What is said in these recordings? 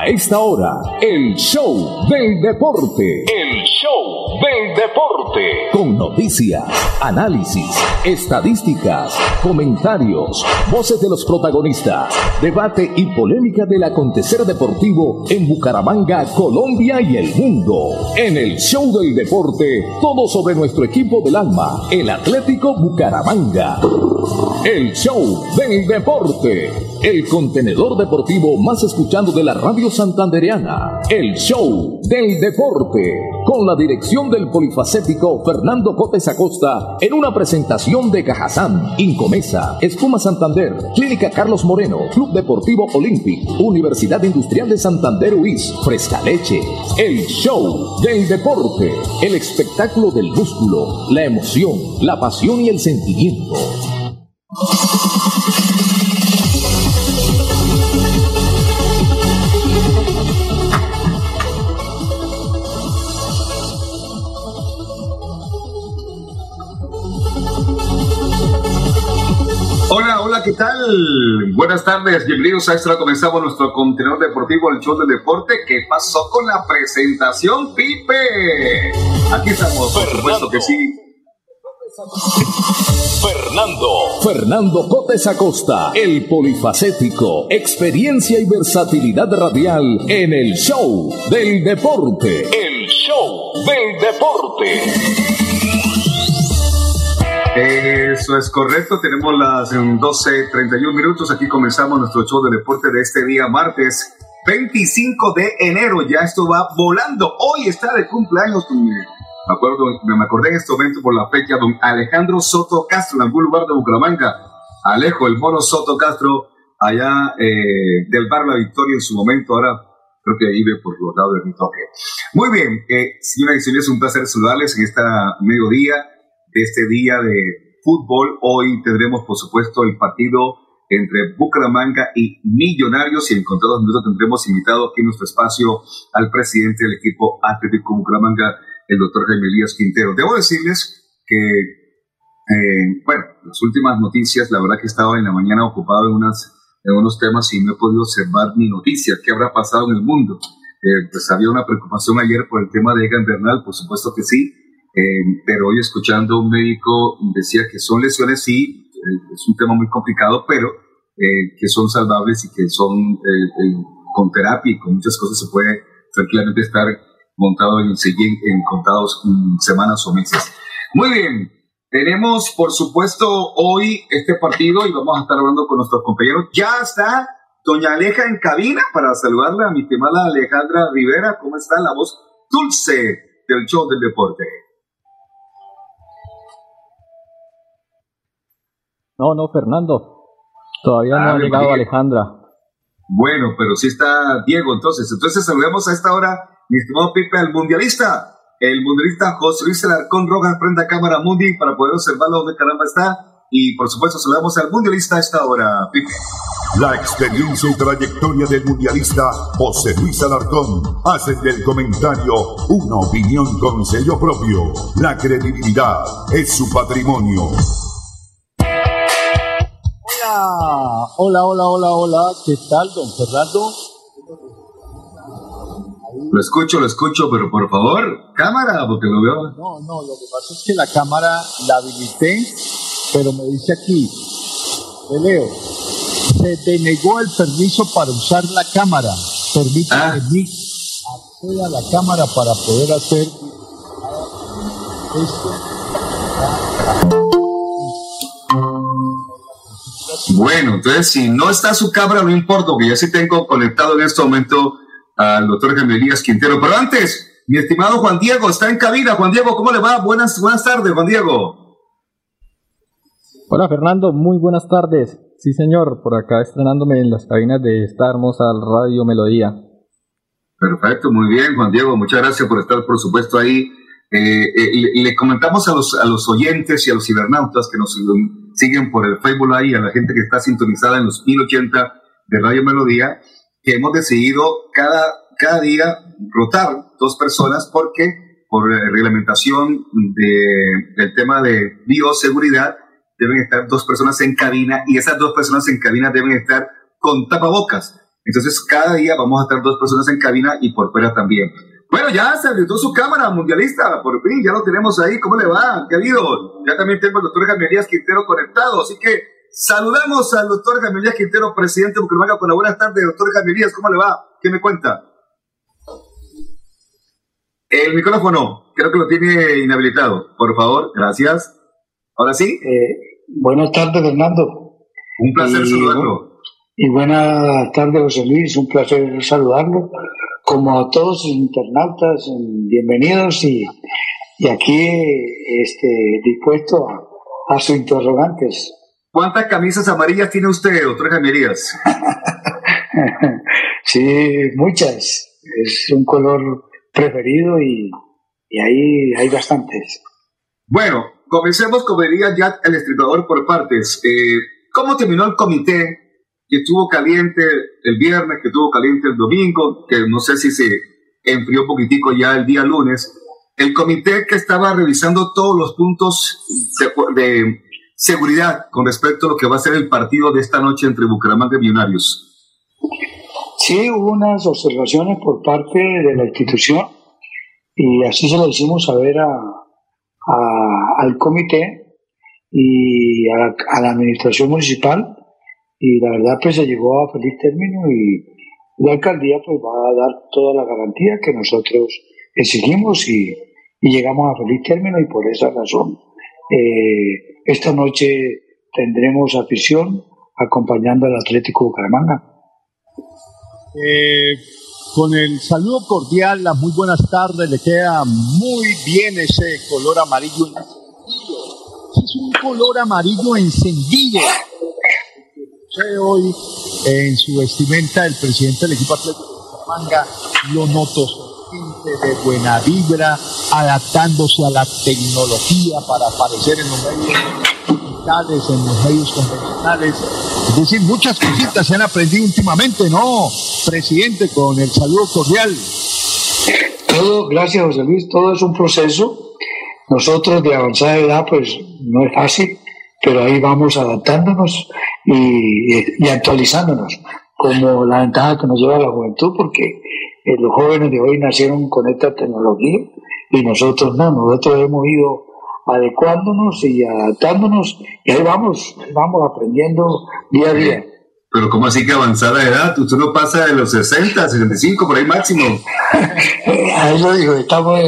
A esta hora, el show del deporte. El show del deporte. Con noticias, análisis, estadísticas, comentarios, voces de los protagonistas, debate y polémica del acontecer deportivo en Bucaramanga, Colombia y el mundo. En el show del deporte, todo sobre nuestro equipo del alma, el Atlético Bucaramanga. El show del deporte. El contenedor deportivo más escuchando de la radio santandereana. El show del deporte. Con la dirección del polifacético Fernando Cotes Acosta en una presentación de Cajazán, Incomesa, Espuma Santander, Clínica Carlos Moreno, Club Deportivo Olympic, Universidad Industrial de Santander UIS, Fresca Leche. El show del deporte. El espectáculo del músculo, la emoción, la pasión y el sentimiento. Hola, hola, ¿qué tal? Buenas tardes, bienvenidos a Extra. Comenzamos nuestro contenedor deportivo, el show del deporte. ¿Qué pasó con la presentación, Pipe? Aquí estamos, por supuesto que sí. Fernando. Fernando Cotes Acosta, el polifacético, experiencia y versatilidad radial en el show del deporte. El show del deporte. Eso es correcto, tenemos las 12.31 minutos, aquí comenzamos nuestro show de deporte de este día martes 25 de enero, ya esto va volando, hoy está de cumpleaños, me acuerdo, me acordé en este momento por la fecha, don Alejandro Soto Castro, en algún lugar de Bucaramanga, Alejo, el mono Soto Castro, allá eh, del bar La Victoria en su momento, ahora creo que vive por los lados de mi toque. Muy bien, eh, señoras y señores, un placer saludarles en esta mediodía de este día de fútbol. Hoy tendremos, por supuesto, el partido entre Bucaramanga y Millonarios y en contados minutos tendremos invitado aquí en nuestro espacio al presidente del equipo Atlético Bucaramanga, el doctor Jaime Elías Quintero. Debo decirles que, eh, bueno, las últimas noticias, la verdad que estaba en la mañana ocupado en, unas, en unos temas y no he podido observar ni noticias, qué habrá pasado en el mundo. Eh, pues había una preocupación ayer por el tema de Egan Bernal, por supuesto que sí, eh, pero hoy escuchando a un médico decía que son lesiones, sí, eh, es un tema muy complicado, pero que son salvables y que son con terapia y con muchas cosas se puede tranquilamente estar montado en, en contados mm, semanas o meses. Muy bien, tenemos por supuesto hoy este partido y vamos a estar hablando con nuestros compañeros. Ya está Doña Aleja en cabina para saludarla a mi estimada Alejandra Rivera. ¿Cómo está la voz dulce del show del deporte? No, no, Fernando. Todavía no Ah, ha llegado. Alejandra. Bueno, pero sí está Diego, entonces. Entonces saludemos a esta hora, mi estimado Pipe, al mundialista. El mundialista José Luis Alarcón Rojas prenda cámara Mundi para poder observarlo donde caramba está. Y por supuesto saludamos al mundialista a esta hora, Pipe. La experiencia y trayectoria del mundialista José Luis Alarcón hacen del comentario una opinión con sello propio. La credibilidad es su patrimonio. Hola, hola, hola, hola, hola. ¿Qué tal, don Fernando? Lo escucho, lo escucho, pero por favor, cámara, porque lo veo. No, no, lo que pasa es que la cámara la habilité, pero me dice aquí, le leo, se denegó el permiso para usar la cámara. Permítame Ah. mí acceda a la cámara para poder hacer esto. Bueno, entonces si no está su cámara, no importa, porque yo sí tengo conectado en este momento al doctor Jaime Elías Quintero. Pero antes, mi estimado Juan Diego está en cabina. Juan Diego, ¿cómo le va? Buenas, buenas tardes, Juan Diego. Hola Fernando, muy buenas tardes. Sí señor, por acá estrenándome en las cabinas de esta hermosa Radio Melodía. Perfecto, muy bien, Juan Diego. Muchas gracias por estar, por supuesto, ahí. Eh, eh, le, comentamos a los, a los oyentes y a los cibernautas que nos siguen por el Facebook ahí, a la gente que está sintonizada en los 1080 de Radio Melodía, que hemos decidido cada, cada día rotar dos personas porque por reglamentación de, del tema de bioseguridad deben estar dos personas en cabina y esas dos personas en cabina deben estar con tapabocas. Entonces, cada día vamos a estar dos personas en cabina y por fuera también. Bueno, ya se habilitó su cámara mundialista, por fin, ya lo tenemos ahí. ¿Cómo le va? ¿Qué ha habido? Ya también tengo al doctor Gamelías Quintero conectado, así que saludamos al doctor Gamelías Quintero, presidente de Bucaramanga. La buenas tardes, doctor Gamelías, ¿cómo le va? ¿Qué me cuenta? El micrófono, creo que lo tiene inhabilitado. Por favor, gracias. Ahora sí. Eh, buenas tardes, Fernando. Un placer saludarlo. Y buenas tardes, José Luis. Un placer saludarlo como a todos los internautas, bienvenidos y, aquí este, dispuesto a, sus interrogantes. ¿Cuántas camisas amarillas tiene usted, doctor Jamerías? sí, muchas. Es un color preferido y, ahí hay bastantes. Bueno, comencemos, como diría ya el estripador por partes. Eh, ¿Cómo terminó el comité que estuvo caliente el viernes, que estuvo caliente el domingo, que no sé si se enfrió un poquitico ya el día lunes, el comité que estaba revisando todos los puntos de, seguridad con respecto a lo que va a ser el partido de esta noche entre Bucaramanga y Millonarios. Sí, hubo unas observaciones por parte de la institución y así se lo hicimos saber a, al comité y a la administración municipal y la verdad pues se llegó a feliz término y la alcaldía pues va a dar toda la garantía que nosotros exigimos y, llegamos a feliz término y por esa razón eh, esta noche tendremos afición acompañando al Atlético Bucaramanga. Eh, con el saludo cordial, las muy buenas tardes, le queda muy bien ese color amarillo encendido. Es un color amarillo encendido hoy en su vestimenta el presidente del equipo atlético de Manga lo noto de buena vibra, adaptándose a la tecnología para aparecer en los medios digitales, en los medios convencionales. Es decir, muchas cositas se han aprendido últimamente, ¿no? Presidente, con el saludo cordial. Todo, gracias José Luis, todo es un proceso. Nosotros de avanzada edad, pues no es fácil, pero ahí vamos adaptándonos y, actualizándonos, como la ventaja que nos lleva la juventud, porque eh, los jóvenes de hoy nacieron con esta tecnología y nosotros no, nosotros hemos ido adecuándonos y adaptándonos y ahí vamos, vamos aprendiendo día a día. Pero ¿cómo así que avanzada edad? Usted no pasa de los 60, 65, por ahí máximo. a eso digo, estamos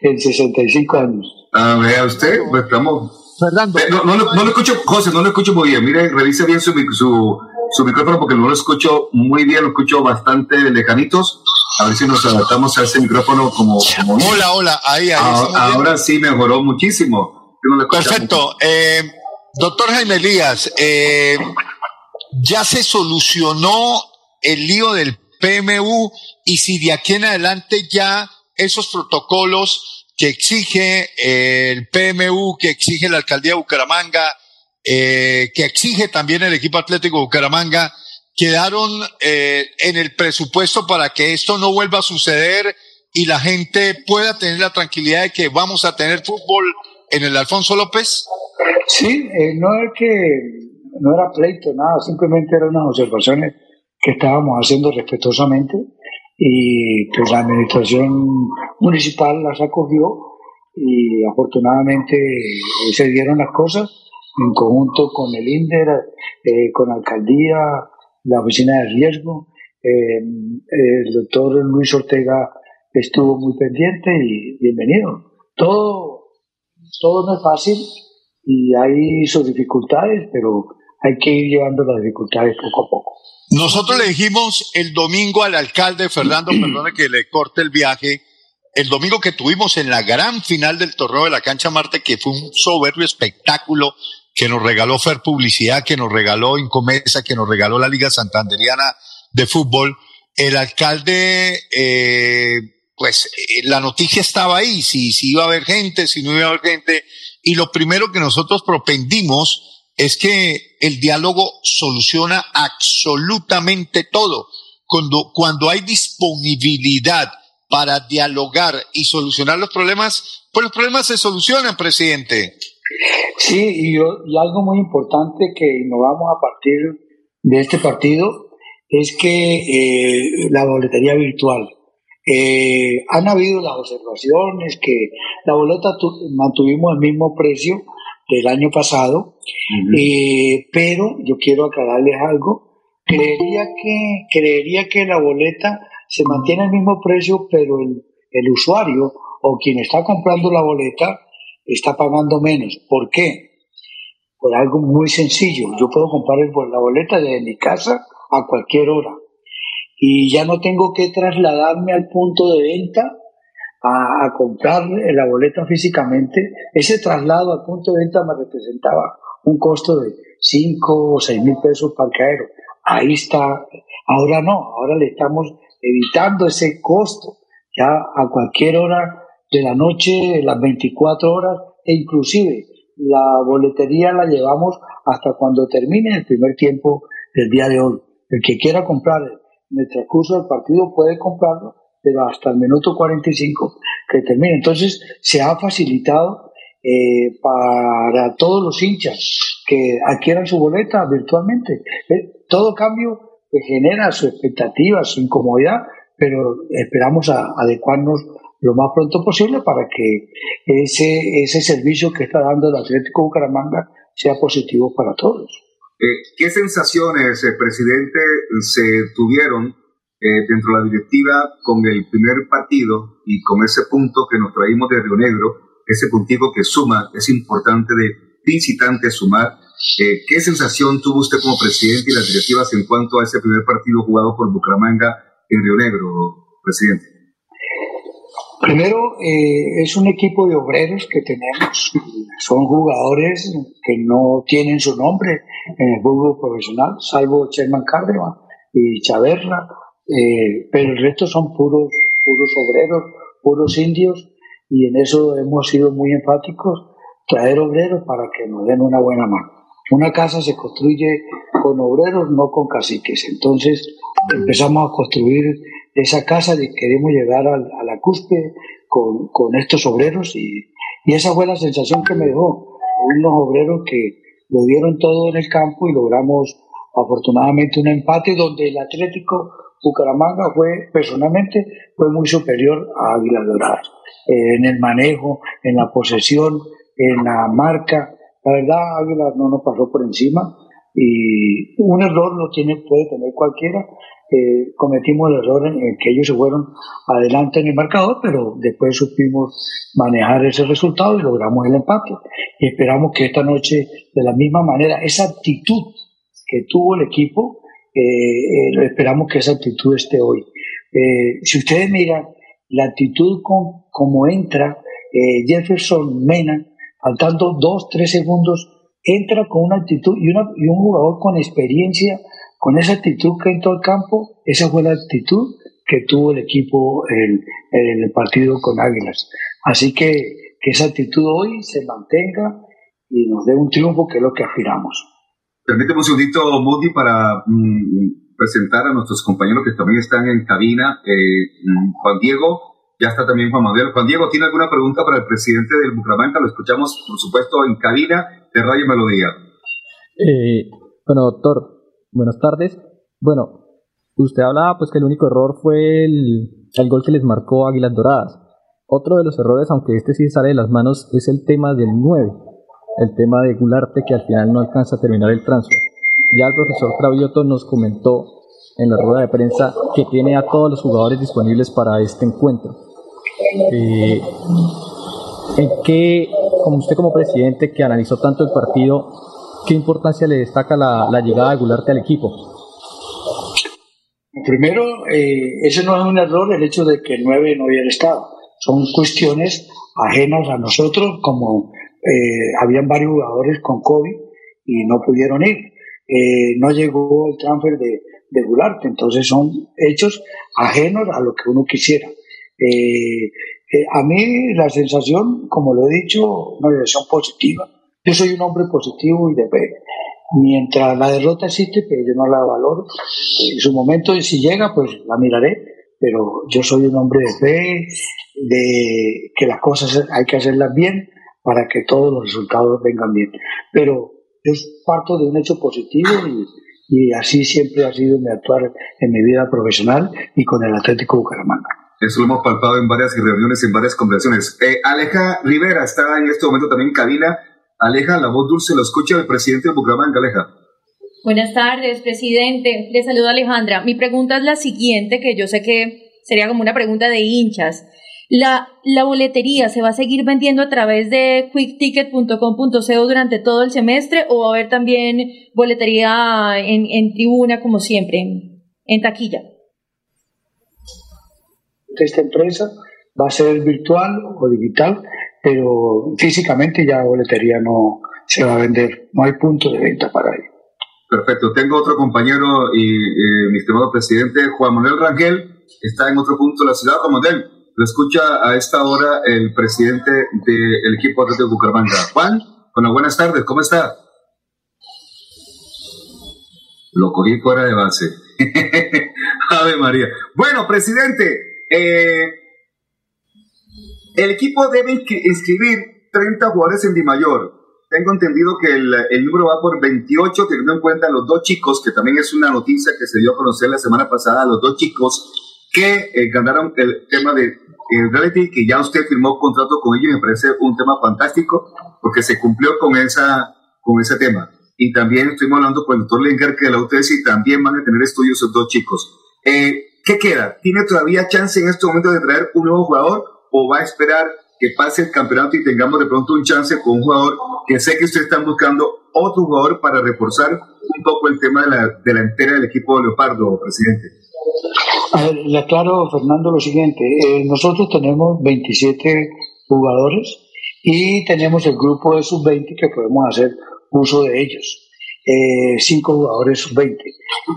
en, 65 años. Ah, vea usted, pues estamos Fernando. Eh, no, no, lo escucho, José, no lo escucho muy bien. Mire, revise bien su, su, su, micrófono porque no lo escucho muy bien, lo escucho bastante lejanitos. A ver si nos adaptamos a ese micrófono como. hola, hola, ahí, ahí. Ah, ahora, sí mejoró muchísimo. Perfecto. Eh, doctor Jaime Elías, eh, ya se solucionó el lío del PMU y si de aquí en adelante ya esos protocolos que exige eh, el PMU, que exige la alcaldía de Bucaramanga, eh, que exige también el equipo atlético de Bucaramanga, quedaron eh, en el presupuesto para que esto no vuelva a suceder y la gente pueda tener la tranquilidad de que vamos a tener fútbol en el Alfonso López? Sí, no es que no era pleito, nada, simplemente eran unas observaciones que estábamos haciendo respetuosamente y pues la administración municipal las acogió y afortunadamente se dieron las cosas en conjunto con el INDER, eh, con la alcaldía, la oficina de riesgo. Eh, el doctor Luis Ortega estuvo muy pendiente y bienvenido. Todo, todo no es fácil y hay sus dificultades, pero hay que ir llevando las dificultades poco a poco. Nosotros le dijimos el domingo al alcalde Fernando, perdone que le corte el viaje, el domingo que tuvimos en la gran final del torneo de la cancha Marte, que fue un soberbio espectáculo que nos regaló Fer Publicidad, que nos regaló Incomesa, que nos regaló la Liga Santanderiana de Fútbol, el alcalde, eh, pues eh, la noticia estaba ahí, si, si iba a haber gente, si no iba a haber gente, y lo primero que nosotros propendimos es que el diálogo soluciona absolutamente todo. Cuando, cuando hay disponibilidad para dialogar y solucionar los problemas, pues los problemas se solucionan, presidente. Sí, y, y algo muy importante que innovamos a partir de este partido es que eh, la boletería virtual. Eh, han habido las observaciones que la boleta mantuvimos el mismo precio del año pasado, eh, pero yo quiero aclararles algo. Creería que, creería que la boleta se mantiene el mismo precio, pero el, el usuario o quien está comprando la boleta está pagando menos. ¿Por qué? Por algo muy sencillo. Yo puedo comprar la boleta desde mi casa a cualquier hora. Y ya no tengo que trasladarme al punto de venta a, comprar la boleta físicamente. Ese traslado al punto de venta me representaba un costo de 5 o 6 mil pesos para el caero. Ahí está. Ahora no, ahora le estamos evitando ese costo. Ya a cualquier hora de la noche, las 24 horas, e inclusive la boletería la llevamos hasta cuando termine el primer tiempo del día de hoy. El que quiera comprar en el transcurso del partido puede comprarlo, pero hasta el minuto 45 que termine. Entonces se ha facilitado eh, para todos los hinchas que adquieran su boleta virtualmente. Eh, todo cambio genera su expectativa, su incomodidad, pero esperamos adecuarnos lo más pronto posible para que ese, ese servicio que está dando el Atlético Bucaramanga sea positivo para todos. Eh, ¿Qué sensaciones, eh, presidente, se tuvieron eh, dentro de la directiva con el primer partido y con ese punto que nos traímos de Río Negro, ese puntico que suma, es importante de visitante sumar? ¿Qué sensación tuvo usted como presidente y las directivas en cuanto a ese primer partido jugado por Bucaramanga en Río Negro, presidente? Primero, eh, es un equipo de obreros que tenemos. Son jugadores que no tienen su nombre en el fútbol profesional, salvo Sherman Cárdenas y Chaverna, eh, pero el resto son puros, puros obreros, puros indios, y en eso hemos sido muy enfáticos, traer obreros para que nos den una buena mano. Una casa se construye con obreros, no con caciques. Entonces empezamos a construir esa casa y queremos llegar a, la cuspe con, con, estos obreros y, y, esa fue la sensación que me dejó. Unos obreros que lo dieron todo en el campo y logramos afortunadamente un empate donde el Atlético Bucaramanga fue personalmente fue muy superior a Águila Dorada eh, en el manejo, en la posesión, en la marca. La verdad, Águila no nos pasó por encima y un error lo tiene, puede tener cualquiera, eh, cometimos el error en, que ellos se fueron adelante en el marcador, pero después supimos manejar ese resultado y logramos el empate. Y esperamos que esta noche, de la misma manera, esa actitud que tuvo el equipo, eh, eh, esperamos que esa actitud esté hoy. si ustedes miran la actitud con, como entra Jefferson Mena, faltando dos, tres segundos, entra con una actitud y, una, y un jugador con experiencia con esa actitud que entró al campo, esa fue la actitud que tuvo el equipo en, el partido con Águilas. Así que que esa actitud hoy se mantenga y nos dé un triunfo que es lo que aspiramos. Permíteme un segundito, Moody, para mm, presentar a nuestros compañeros que también están en cabina. Eh, mm, Juan Diego, ya está también Juan Manuel. Juan Diego, ¿tiene alguna pregunta para el presidente del Bucaramanga? Lo escuchamos, por supuesto, en cabina de Radio Melodía. Eh, bueno, doctor, Buenas tardes. Bueno, usted hablaba pues que el único error fue el, gol que les marcó Águilas Doradas. Otro de los errores, aunque este sí sale de las manos, es el tema del 9, el tema de Gularte que al final no alcanza a terminar el transfer. Ya el profesor Cravioto nos comentó en la rueda de prensa que tiene a todos los jugadores disponibles para este encuentro. Eh, ¿En qué, como usted como presidente que analizó tanto el partido, ¿Qué importancia le destaca la, llegada de Gularte al equipo? Primero, eh, ese no es un error el hecho de que el 9 no hubiera estado. Son cuestiones ajenas a nosotros, como eh, habían varios jugadores con COVID y no pudieron ir. Eh, no llegó el transfer de, de Gularte, entonces son hechos ajenos a lo que uno quisiera. a mí la sensación, como lo he dicho, una sensación positiva yo soy un hombre positivo y de fe. Mientras la derrota existe, pero yo no la valoro. En su momento, si llega, pues la miraré. Pero yo soy un hombre de fe, de que las cosas hay que hacerlas bien para que todos los resultados vengan bien. Pero yo parto de un hecho positivo y, y así siempre ha sido mi actuar en mi vida profesional y con el Atlético Bucaramanga. Eso lo hemos palpado en varias reuniones, en varias conversaciones. Eh, Aleja Rivera está en este momento también en cabina. Aleja, la voz dulce lo escucha el presidente de Bucaramanga, Aleja. Buenas tardes, presidente. Le saludo Alejandra. Mi pregunta es la siguiente, que yo sé que sería como una pregunta de hinchas. La, la boletería se va a seguir vendiendo a través de quickticket.com.co durante todo el semestre o va a haber también boletería en, en tribuna como siempre, en, taquilla. Esta empresa va a ser virtual o digital, pero físicamente ya boletería no se va a vender, no hay punto de venta para ello. Perfecto. Tengo otro compañero y eh, mi estimado presidente Juan Manuel Rangel, está en otro punto de la ciudad. Juan Manuel, lo escucha a esta hora el presidente del equipo de Bucaramanga. Juan, bueno, buenas tardes, ¿cómo está? Lo cogí fuera de base. Ave María. Bueno, presidente, eh, el equipo debe inscribir 30 jugadores en Di Mayor. Tengo entendido que el, el, número va por 28, teniendo en cuenta los dos chicos, que también es una noticia que se dio a conocer la semana pasada, los dos chicos que eh, ganaron el tema de eh, reality, que ya usted firmó contrato con ellos, me parece un tema fantástico, porque se cumplió con, esa, con ese tema. Y también estuvimos hablando con el doctor Lengar, que de la UTS y también van a tener estudios esos dos chicos. Eh, ¿Qué queda? ¿Tiene todavía chance en este momento de traer un nuevo jugador o va a esperar que pase el campeonato y tengamos de pronto un chance con un jugador que sé que ustedes están buscando otro jugador para reforzar un poco el tema de la, de la entera del equipo de Leopardo, presidente? A le aclaro, Fernando, lo siguiente. Eh, nosotros tenemos 27 jugadores y tenemos el grupo de sub-20 que podemos hacer uso de ellos. Eh, cinco jugadores sub-20.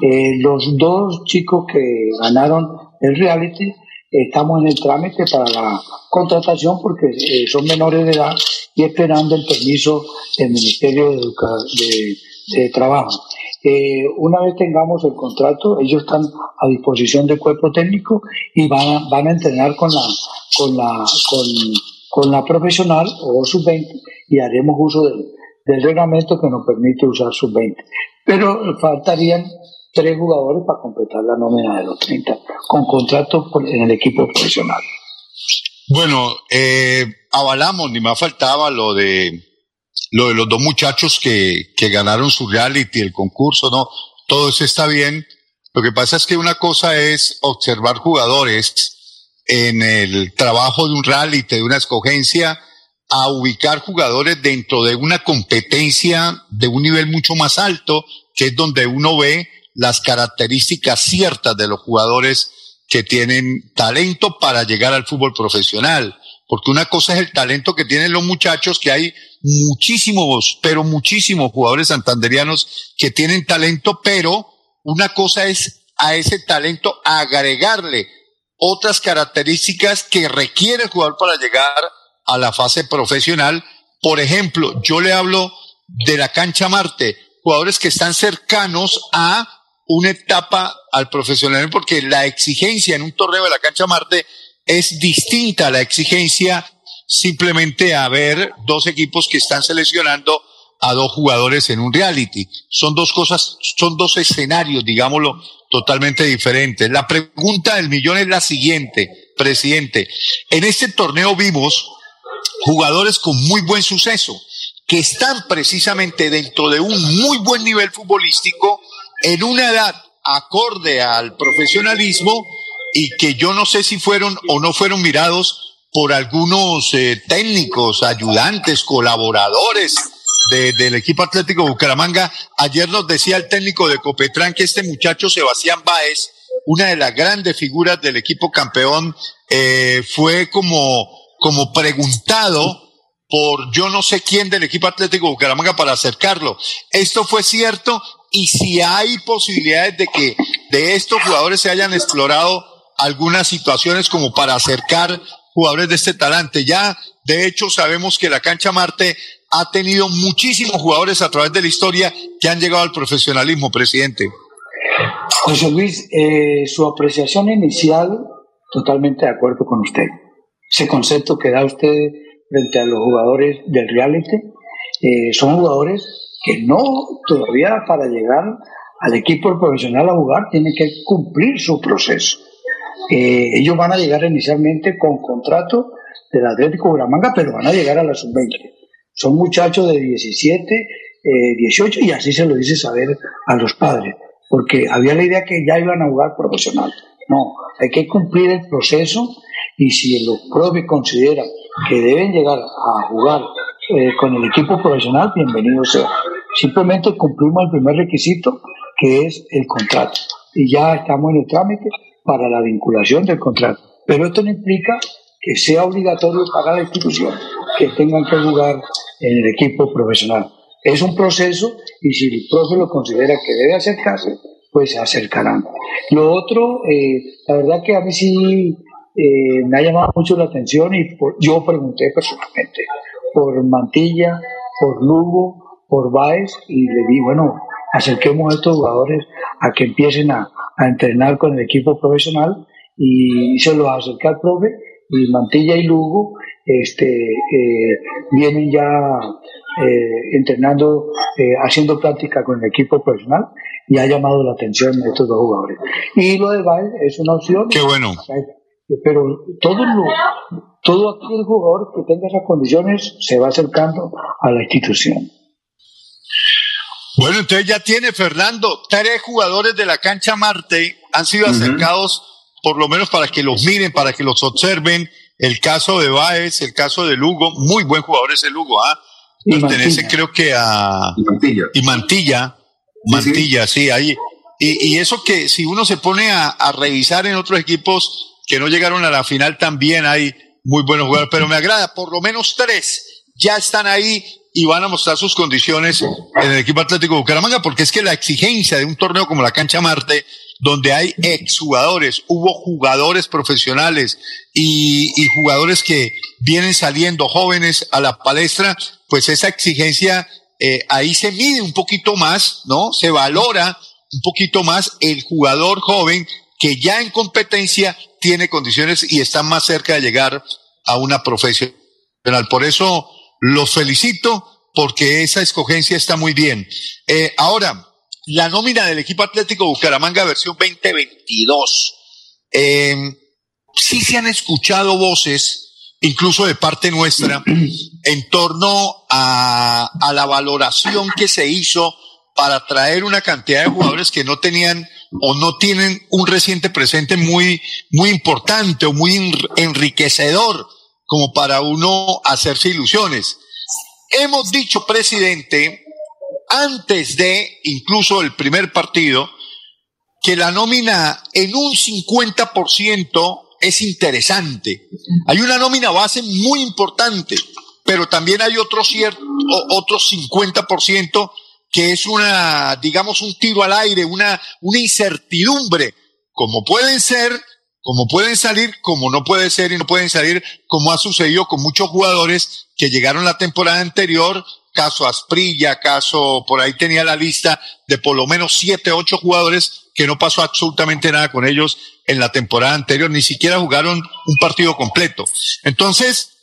Eh, los dos chicos que ganaron el reality, estamos en el trámite para la contratación porque son menores de edad y esperando el permiso del Ministerio de, de Trabajo. Eh, una vez tengamos el contrato, ellos están a disposición del cuerpo técnico y van a, van a entrenar con la, con la, con, la profesional o sub-20 y haremos uso del, del reglamento que nos permite usar sub-20. Pero faltarían tres jugadores para completar la nómina de los 30 con contrato en el equipo profesional. Bueno, eh, avalamos, ni más faltaba lo de lo de los dos muchachos que, que ganaron su reality, el concurso, ¿no? Todo eso está bien. Lo que pasa es que una cosa es observar jugadores en el trabajo de un reality, de una escogencia, a ubicar jugadores dentro de una competencia de un nivel mucho más alto, que es donde uno ve las características ciertas de los jugadores que tienen talento para llegar al fútbol profesional. Porque una cosa es el talento que tienen los muchachos, que hay muchísimos, pero muchísimos jugadores santanderianos que tienen talento, pero una cosa es a ese talento agregarle otras características que requiere el jugador para llegar a la fase profesional. Por ejemplo, yo le hablo de la cancha Marte, jugadores que están cercanos a una etapa al profesionalismo, porque la exigencia en un torneo de la cancha Marte es distinta a la exigencia simplemente a ver dos equipos que están seleccionando a dos jugadores en un reality. Son dos cosas, son dos escenarios, digámoslo, totalmente diferentes. La pregunta del millón es la siguiente, presidente. En este torneo vimos jugadores con muy buen suceso, que están precisamente dentro de un muy buen nivel futbolístico, en una edad acorde al profesionalismo y que yo no sé si fueron o no fueron mirados por algunos eh, técnicos, ayudantes, colaboradores del equipo Atlético Bucaramanga. Ayer nos decía el técnico de Copetrán que este muchacho Sebastián Báez, una de las grandes figuras del equipo campeón, eh, fue como, como preguntado por yo no sé quién del equipo Atlético Bucaramanga para acercarlo. Esto fue cierto y si hay posibilidades de que de estos jugadores se hayan explorado algunas situaciones como para acercar jugadores de este talante. Ya, de hecho, sabemos que la cancha Marte ha tenido muchísimos jugadores a través de la historia que han llegado al profesionalismo, presidente. José Luis, eh, su apreciación inicial, totalmente de acuerdo con usted. Ese concepto que da usted frente a los jugadores del reality, eh, son jugadores que no todavía para llegar al equipo profesional a jugar, tiene que cumplir su proceso. Eh, ellos van a llegar inicialmente con contrato del Atlético Bucaramanga, pero van a llegar a la sub-20. Son muchachos de 17, 18 eh, y así se lo dice saber a los padres, porque había la idea que ya iban a jugar profesional. No, hay que cumplir el proceso y si los propios consideran que deben llegar a jugar eh, con el equipo profesional, bienvenido sea. Simplemente cumplimos el primer requisito, que es el contrato. Y ya estamos en el trámite para la vinculación del contrato. Pero esto no implica que sea obligatorio pagar la institución que tengan que jugar en el equipo profesional. Es un proceso y si el profe lo considera que debe acercarse, pues se acercarán. Lo otro, eh, la verdad que a mí sí eh, me ha llamado mucho la atención y yo pregunté personalmente por Mantilla, por Lugo, por Baez y le di, bueno, acerquemos a estos jugadores a que empiecen a, a entrenar con el equipo profesional y se los acerqué al profe y Mantilla y Lugo este, eh, vienen ya eh, entrenando, eh, haciendo práctica con el equipo profesional y ha llamado la atención de estos dos jugadores. Y lo de Baez es una opción. Qué bueno. Pero todo, lo, todo aquel jugador que tenga esas condiciones se va acercando a la institución. Bueno, entonces ya tiene Fernando, tres jugadores de la cancha Marte han sido acercados, por lo menos para que los miren, para que los observen. El caso de Baez, el caso de Lugo, muy buen jugador ese Lugo, ¿ah? Pertenece creo que a... Y Mantilla. Y Mantilla. Mantilla, sí, ahí. Y, y, eso que si uno se pone a, a, revisar en otros equipos que no llegaron a la final, también hay muy buenos jugadores, pero me agrada, por lo menos tres ya están ahí y van a mostrar sus condiciones en el equipo Atlético de Bucaramanga, porque es que la exigencia de un torneo como la Cancha Marte, donde hay exjugadores, hubo jugadores profesionales y, jugadores que vienen saliendo jóvenes a la palestra, pues esa exigencia eh, ahí se mide un poquito más, ¿no? Se valora un poquito más el jugador joven que ya en competencia tiene condiciones y está más cerca de llegar a una profesional. Por eso los felicito porque esa escogencia está muy bien. Eh, ahora, la nómina del equipo Atlético Bucaramanga versión 2022. Eh, sí se han escuchado voces, incluso de parte nuestra, en torno a, a la valoración que se hizo para traer una cantidad de jugadores que no tenían o no tienen un reciente presente muy, muy importante o muy enriquecedor como para uno hacerse ilusiones. Hemos dicho, presidente, antes de incluso el primer partido, que la nómina en un 50% es interesante. Hay una nómina base muy importante, pero también hay otro cierto, otro 50% que es una, digamos, un tiro al aire, una, una incertidumbre, como pueden ser, como pueden salir, como no puede ser y no pueden salir, como ha sucedido con muchos jugadores que llegaron la temporada anterior, caso Asprilla, caso, por ahí tenía la lista de por lo menos siete, ocho jugadores que no pasó absolutamente nada con ellos en la temporada anterior, ni siquiera jugaron un partido completo. Entonces,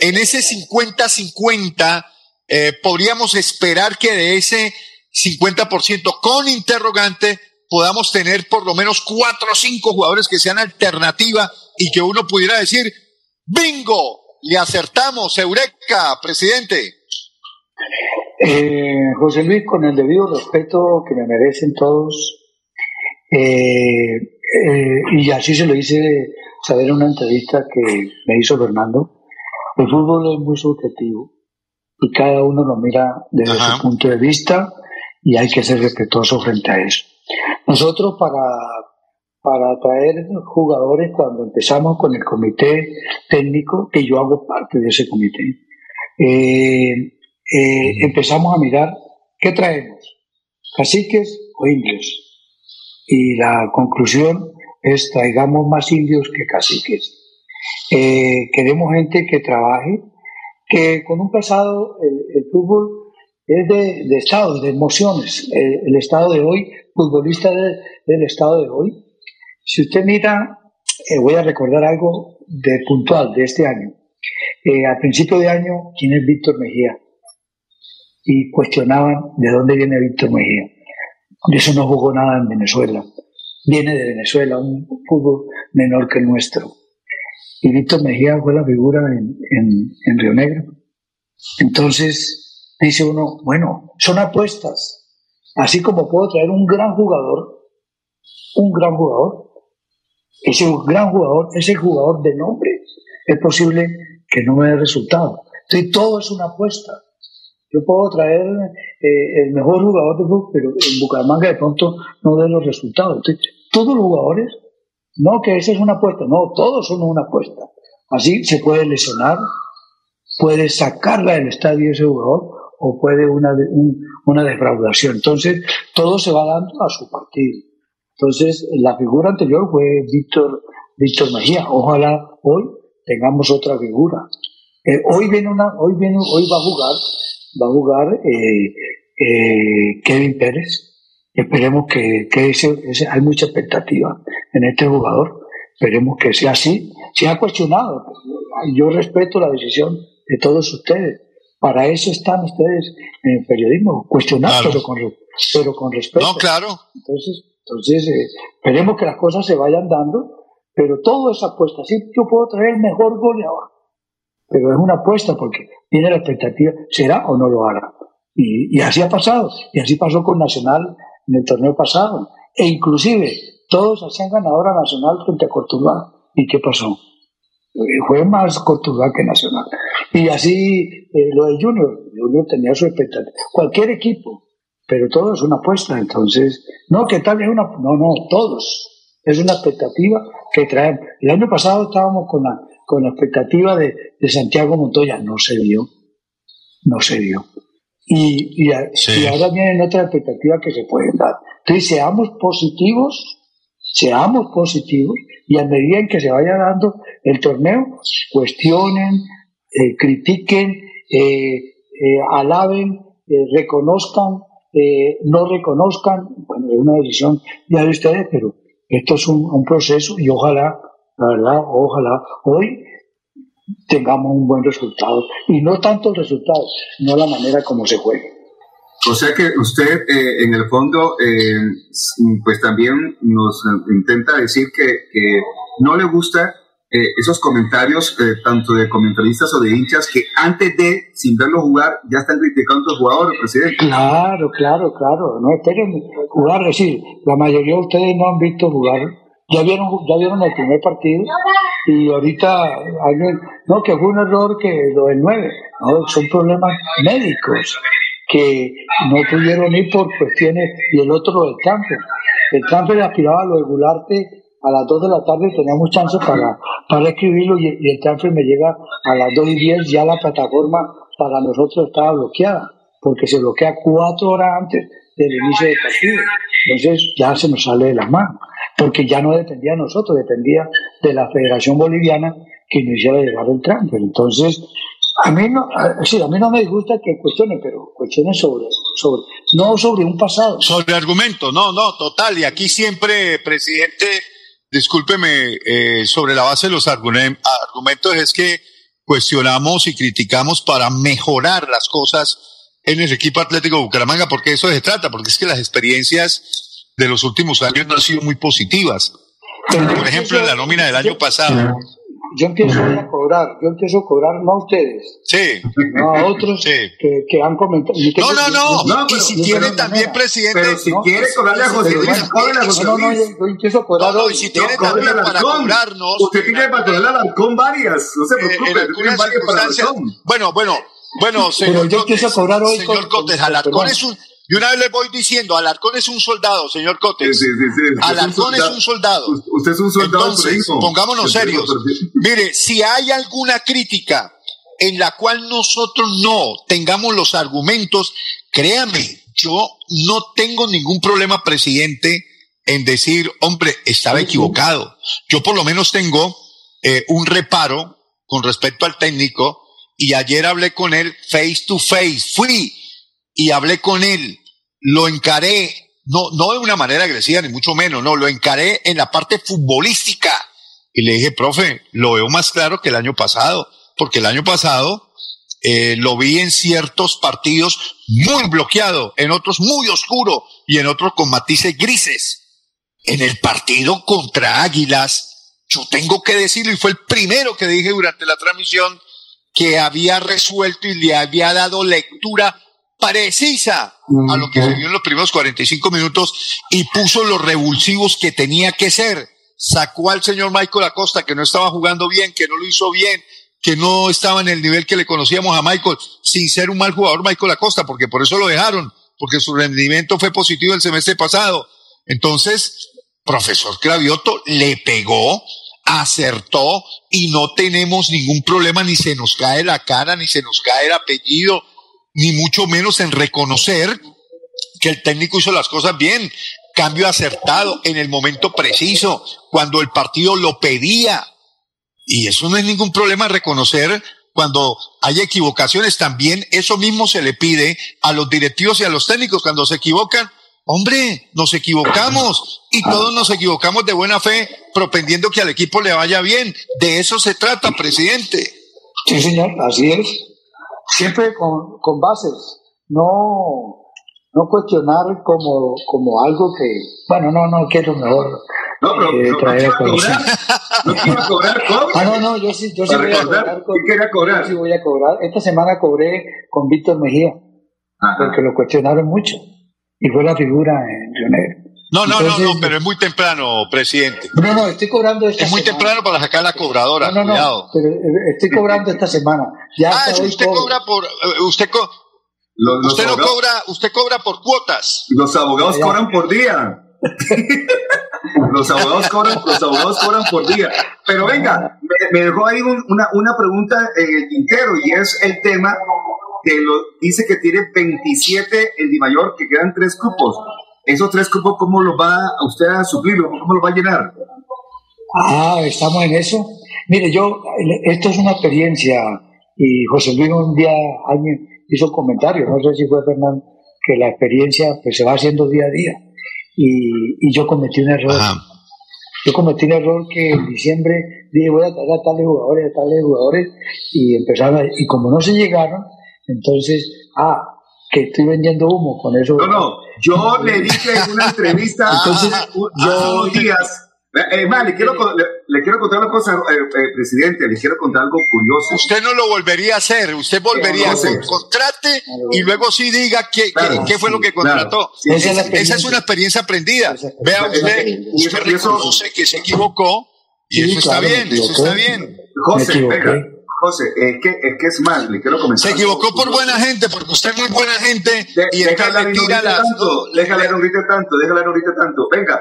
en ese 50-50, eh, podríamos esperar que de ese 50% con interrogante podamos tener por lo menos cuatro o cinco jugadores que sean alternativa y que uno pudiera decir, bingo, le acertamos, Eureka, presidente. Eh, José Luis, con el debido respeto que me merecen todos, eh, eh, y así se lo hice saber en una entrevista que me hizo Fernando, el fútbol es muy subjetivo y cada uno lo mira desde su punto de vista y hay que ser respetuoso frente a eso. Nosotros para, para atraer jugadores, cuando empezamos con el comité técnico, que yo hago parte de ese comité, eh, eh, empezamos a mirar qué traemos, caciques o indios. Y la conclusión es traigamos más indios que caciques. Eh, queremos gente que trabaje, que con un pasado el, fútbol es de, de, estado, de emociones. El, estado de hoy, futbolista del estado de hoy. Si usted mira, eh, voy a recordar algo de puntual de este año. Eh, al principio de año, ¿quién es Víctor Mejía? Y cuestionaban de dónde viene Víctor Mejía. De eso no jugó nada en Venezuela. Viene de Venezuela, un fútbol menor que el nuestro. Y Víctor Mejía fue la figura en, en, en Río Negro. Entonces dice uno, bueno, son apuestas. Así como puedo traer un gran jugador, un gran jugador, ese gran jugador, ese jugador de nombre, es posible que no me dé resultado. Entonces todo es una apuesta. Yo puedo traer eh, el mejor jugador de fútbol, pero en Bucaramanga de pronto no dé los resultados. Entonces, todos los jugadores, no que esa es una apuesta, no, todos son una apuesta. Así se puede lesionar, puede sacarla del estadio ese jugador o puede una, un, una defraudación. Entonces, todo se va dando a su partido. Entonces, la figura anterior fue Víctor, Víctor Mejía. Ojalá hoy tengamos otra figura. Eh, hoy viene una, hoy viene, hoy va a jugar, va a jugar eh, eh, Kevin Pérez. Esperemos que, que ese, ese, hay mucha expectativa en este jugador. Esperemos que sea así. Se ha cuestionado. Yo respeto la decisión de todos ustedes. Para eso están ustedes en el periodismo, cuestionar, claro. pero, con, pero con respeto. No, claro. Entonces, entonces eh, esperemos que las cosas se vayan dando, pero todo es apuesta. Sí, yo puedo traer el mejor goleador, pero es una apuesta porque tiene la expectativa, ¿será o no lo hará? Y, y así ha pasado, y así pasó con Nacional en el torneo pasado. E inclusive todos hacían ganadora Nacional frente a Cortuluá. ¿Y qué pasó? Fue más Cortuluá que Nacional. Y así eh, lo de Junior, Junior tenía su expectativa. Cualquier equipo, pero todo es una apuesta. Entonces, no, que tal es una. No, no, todos. Es una expectativa que traen. El año pasado estábamos con la, con la expectativa de, de Santiago Montoya. No se dio. No se dio. Y, y, sí. y ahora vienen otras expectativas que se pueden dar. Entonces, seamos positivos, seamos positivos, y a medida en que se vaya dando el torneo, cuestionen, eh, critiquen, eh, eh, alaben, reconozcan, no reconozcan, bueno, es una decisión ya de ustedes, pero esto es un, un, proceso y ojalá, la verdad, ojalá hoy tengamos un buen resultado. Y no tanto el resultado, sino la manera como se juega. O sea que usted, eh, en el fondo, eh, pues también nos intenta decir que, que no le gusta eh, esos comentarios, tanto de comentaristas o de hinchas, que antes de, sin verlo jugar, ya están criticando a los jugadores, presidente. Claro, claro, claro. No esperen jugar. Es decir, la mayoría de ustedes no han visto jugar. Ya vieron, ya vieron el primer partido y ahorita alguien, no, que fue un error que lo del 9, no, son problemas médicos que no pudieron ir por cuestiones, y el otro del campo. El campo aspiraba a lo de Gularte a las 2 de la tarde, teníamos chance para, para escribirlo y, y el transfer me llega a las 2 y 10, ya la plataforma para nosotros estaba bloqueada, porque se bloquea cuatro horas antes del inicio del partido. Entonces ya se nos sale de las manos, porque ya no dependía de nosotros, dependía de la Federación Boliviana que nos hiciera llegar el transfer. Entonces, a mí no, sí, a mí no me gusta que cuestionen, pero cuestionen sobre, sobre, no sobre un pasado. Sobre argumentos, no, no, total. Y aquí siempre, presidente, discúlpeme, eh, sobre la base de los argumentos es que cuestionamos y criticamos para mejorar las cosas en el equipo Atlético Bucaramanga, porque eso se trata, porque es que las experiencias de los últimos años no han sido muy positivas. Por ejemplo, en la nómina del año pasado, yo empiezo a cobrar, yo empiezo a cobrar no a ustedes, sí. no a otros sí. que, que, han comentado. No, no, no, no, y si tiene también, presidente. Pero si no, quiere cobrarle a José Luis, cóbrele a José No, no, yo, yo empiezo a cobrar. No, no, y si tiene también para cobrarnos. Usted tiene para cobrarle al halcón varias, no se preocupe, eh, tiene varias para Bueno, bueno, bueno, señor Pero yo empiezo a cobrar hoy. Señor Cotes, Alarcón es un. Y una vez le voy diciendo, Alarcón es un soldado, señor Cotes. Sí, sí, sí, Alarcón es un soldado. Usted es un soldado. Entonces, pongámonos serios. Mire, si hay alguna crítica en la cual nosotros no tengamos los argumentos, créame, yo no tengo ningún problema, presidente, en decir, hombre, estaba equivocado. Yo por lo menos tengo eh, un reparo con respecto al técnico y ayer hablé con él face to face. Fui y hablé con él lo encaré, no, no de una manera agresiva, ni mucho menos, no, lo encaré en la parte futbolística. Y le dije, profe, lo veo más claro que el año pasado, porque el año pasado eh, lo vi en ciertos partidos muy bloqueado, en otros muy oscuro y en otros con matices grises. En el partido contra Águilas, yo tengo que decirlo, y fue el primero que dije durante la transmisión, que había resuelto y le había dado lectura precisa a lo que se vio en los primeros 45 minutos y puso los revulsivos que tenía que ser. Sacó al señor Michael Acosta, que no estaba jugando bien, que no lo hizo bien, que no estaba en el nivel que le conocíamos a Michael, sin ser un mal jugador Michael Acosta, porque por eso lo dejaron, porque su rendimiento fue positivo el semestre pasado. Entonces, profesor Cravioto le pegó, acertó y no tenemos ningún problema, ni se nos cae la cara, ni se nos cae el apellido, ni mucho menos en reconocer que el técnico hizo las cosas bien, cambio acertado en el momento preciso, cuando el partido lo pedía. Y eso no es ningún problema reconocer cuando hay equivocaciones. También eso mismo se le pide a los directivos y a los técnicos cuando se equivocan. Hombre, nos equivocamos y todos nos equivocamos de buena fe, propendiendo que al equipo le vaya bien. De eso se trata, presidente. Sí, señor, así es. Siempre con, con bases. No, no cuestionar como, como algo que, bueno, no, no, que es lo mejor. No, pero eh, traer no a cobrar. No quiero cobrar, ¿cómo? Ah, no, no, yo sí, yo sí voy a cobrar. Con, ¿qué quería cobrar? yo sí voy a cobrar. Esta semana cobré con Víctor Mejía, Ajá. porque lo cuestionaron mucho. Y fue la figura en Río Negro. No, no, Entonces- no, no, pero es muy temprano, presidente. No, no, estoy cobrando esta Es muy semana. temprano para sacar la cobradora, No, no, no, pero eh, estoy cobrando esta semana. Ya Ah, usted cobro. cobra por, eh, usted, co- Los, los usted no cobra, usted cobra por cuotas. los abogados Ya. cobran por día. los abogados cobran, los abogados cobran por día. Pero venga, me, me dejó ahí un- una, una pregunta en el tintero y es el tema de lo, dice que tiene 27 el Di Mayor, que quedan tres cupos. Esos tres cupos, ¿cómo los va a usted a suplir? ¿Cómo los va a llenar? Ah, estamos en eso. Mire, yo, esto es una experiencia y José Luis un día alguien hizo un comentario, no sé si fue Fernando, que la experiencia pues, se va haciendo día a día. Y, y yo cometí un error. Ajá. Yo cometí un error que en diciembre dije voy a traer a tales jugadores, a tales jugadores y empezaron a- y como no se llegaron, entonces, ah, que estoy vendiendo humo con eso. No, no, yo le dije en una entrevista Entonces, un- yo- hace unos días. Eh, más, le quiero, le, le quiero contar una cosa, eh, eh, presidente, le quiero contar algo curioso. Usted no lo volvería a hacer, usted volvería No, a sí. contrate y luego sí diga qué, qué- Claro, qué fue lo que claro. contrató. Sí, esa es Esa, una experiencia aprendida. Es- Vea usted, usted reconoce que se equivocó y Sí, eso está bien, eso está bien. José, venga, José, es que, es que es más, le quiero comentar. Se equivocó por buena gente, porque usted es muy buena gente De- y déjala le tira las... tanto, déjala grite tanto, déjala grite tanto. Venga,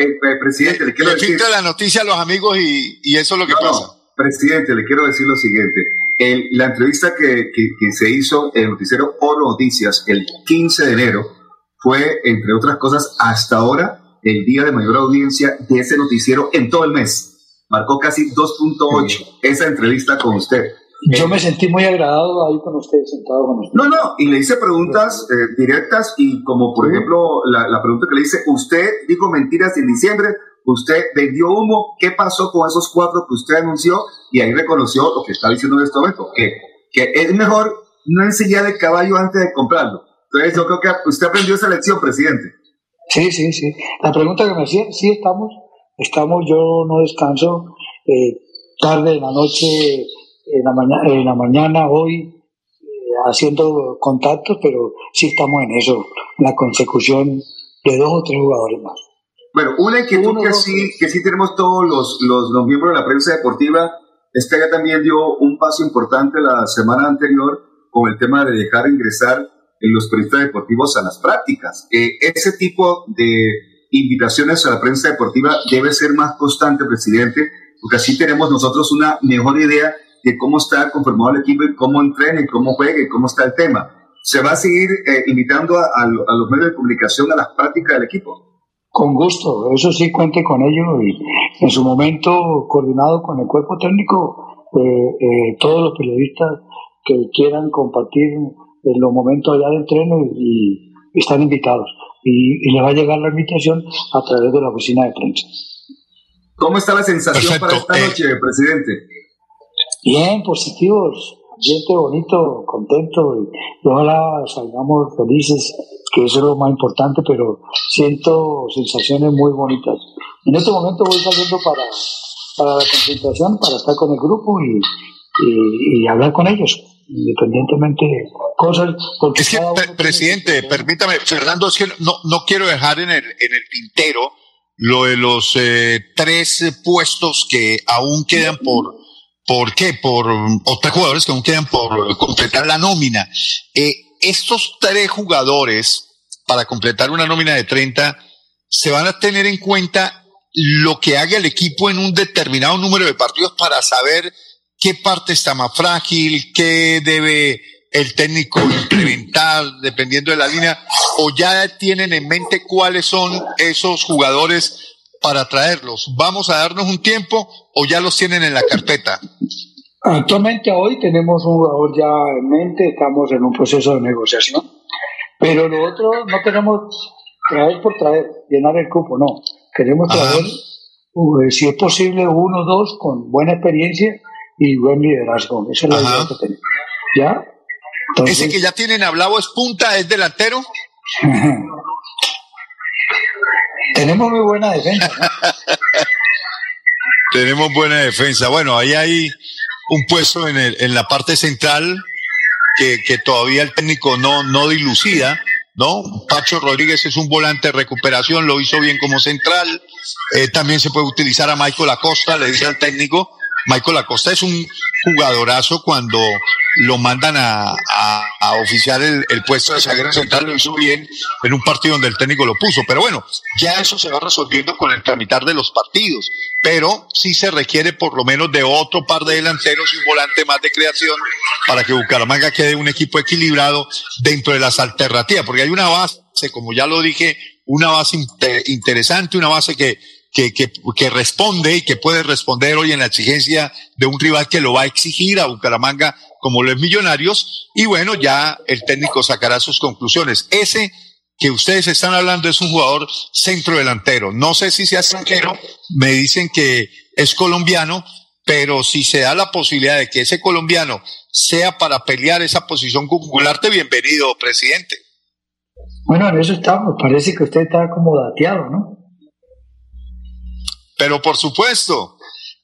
eh, eh, presidente, le quiero Le decir. la noticia a los amigos y, y eso es lo que No, pasa. Presidente, le quiero decir lo siguiente. El- la entrevista que, que- que se hizo en el noticiero Oro Noticias el 15 de enero fue, entre otras cosas, hasta ahora el día de mayor audiencia de ese noticiero en todo el mes. Marcó casi 2.8 esa entrevista con usted. Yo me sentí muy agradado ahí con ustedes, sentado con ustedes. No, no, y le hice preguntas eh, directas y como por ejemplo la, la pregunta que le hice, usted dijo mentiras en diciembre, usted vendió humo, ¿qué pasó con esos cuatro que usted anunció? Y ahí reconoció lo que está diciendo en este momento, que, que es mejor no enseñar el caballo antes de comprarlo. Entonces yo creo que usted aprendió esa lección, presidente. Sí, sí, sí. La pregunta que me hacían, sí estamos, estamos, yo no descanso, eh, tarde en la noche, en la, mañana, en la mañana, hoy, eh, haciendo contactos, pero sí estamos en eso, la consecución de dos o tres jugadores más. Bueno, una inquietud Uno, que dos, sí, que sí tenemos todos los, los, los miembros de la prensa deportiva es que ella también dio un paso importante la semana anterior con el tema de dejar ingresar en los periodistas deportivos a las prácticas. Eh, ese tipo de invitaciones a la prensa deportiva debe ser más constante, presidente, porque así tenemos nosotros una mejor idea de cómo está conformado el equipo y cómo entrena y cómo juega y cómo está el tema. ¿Se va a seguir eh, invitando a, a lo- a los medios de comunicación a las prácticas del equipo? Con gusto, eso sí cuente con ello y en su momento coordinado con el cuerpo técnico, eh, eh, todos los periodistas que quieran compartir en los momentos allá de entreno y están invitados. Y, y le va a llegar la invitación a través de la oficina de prensa. ¿Cómo está la sensación Perfecto, para esta eh. noche, presidente? Bien, positivos, ambiente bonito, contento y, ojalá salgamos felices, que eso es lo más importante, pero siento sensaciones muy bonitas. En este momento voy saliendo para, para la concentración, para estar con el grupo y, y, hablar con ellos, independientemente de cosas. Porque es que, presidente, permítame, Fernando, es que no, no quiero dejar en el, en el tintero lo de los eh, tres puestos que aún quedan por, ¿por qué? Por otros jugadores que aún quedan por completar la nómina. Eh, estos tres jugadores, para completar una nómina de 30, se van a tener en cuenta lo que haga el equipo en un determinado número de partidos para saber qué parte está más frágil, qué debe el técnico implementar dependiendo de la línea, o ya tienen en mente cuáles son esos jugadores para traerlos. ¿Vamos a darnos un tiempo o ya los tienen en la carpeta? Actualmente hoy tenemos un jugador ya en mente, estamos en un proceso de negociación, pero lo otro no queremos traer por traer, llenar el cupo, no. Queremos traer, uh, si es posible, uno o dos con buena experiencia y buen liderazgo. Esa es la idea que tenemos. ¿Ya? Ese que ya tienen hablado es punta, es delantero. tenemos muy buena defensa. tenemos buena defensa. Bueno, ahí hay un puesto en, el, en la parte central que, que todavía el técnico no, no dilucida. ¿no? Pacho Rodríguez es un volante de recuperación, lo hizo bien como central. Eh, también se puede utilizar a Michael Acosta, le dice al técnico. Michael Acosta es un jugadorazo cuando lo mandan a, oficiar el, puesto de zaguero central, lo hizo bien en un partido donde el técnico lo puso. Pero bueno, ya eso se va resolviendo con el tramitar de los partidos. Pero sí se requiere por lo menos de otro par de delanteros y un volante más de creación para que Bucaramanga quede un equipo equilibrado dentro de las alternativas. Porque hay una base, como ya lo dije, una base interesante, una base que que, que, que, responde y que puede responder hoy en la exigencia de un rival que lo va a exigir a Bucaramanga como los Millonarios. Y bueno, ya el técnico sacará sus conclusiones. Ese que ustedes están hablando es un jugador centro delantero. No sé si sea extranjero, me dicen que es colombiano, pero si se da la posibilidad de que ese colombiano sea para pelear esa posición con bienvenido, presidente. Bueno, en eso estamos. Parece que usted está como dateado, ¿no? Pero por supuesto,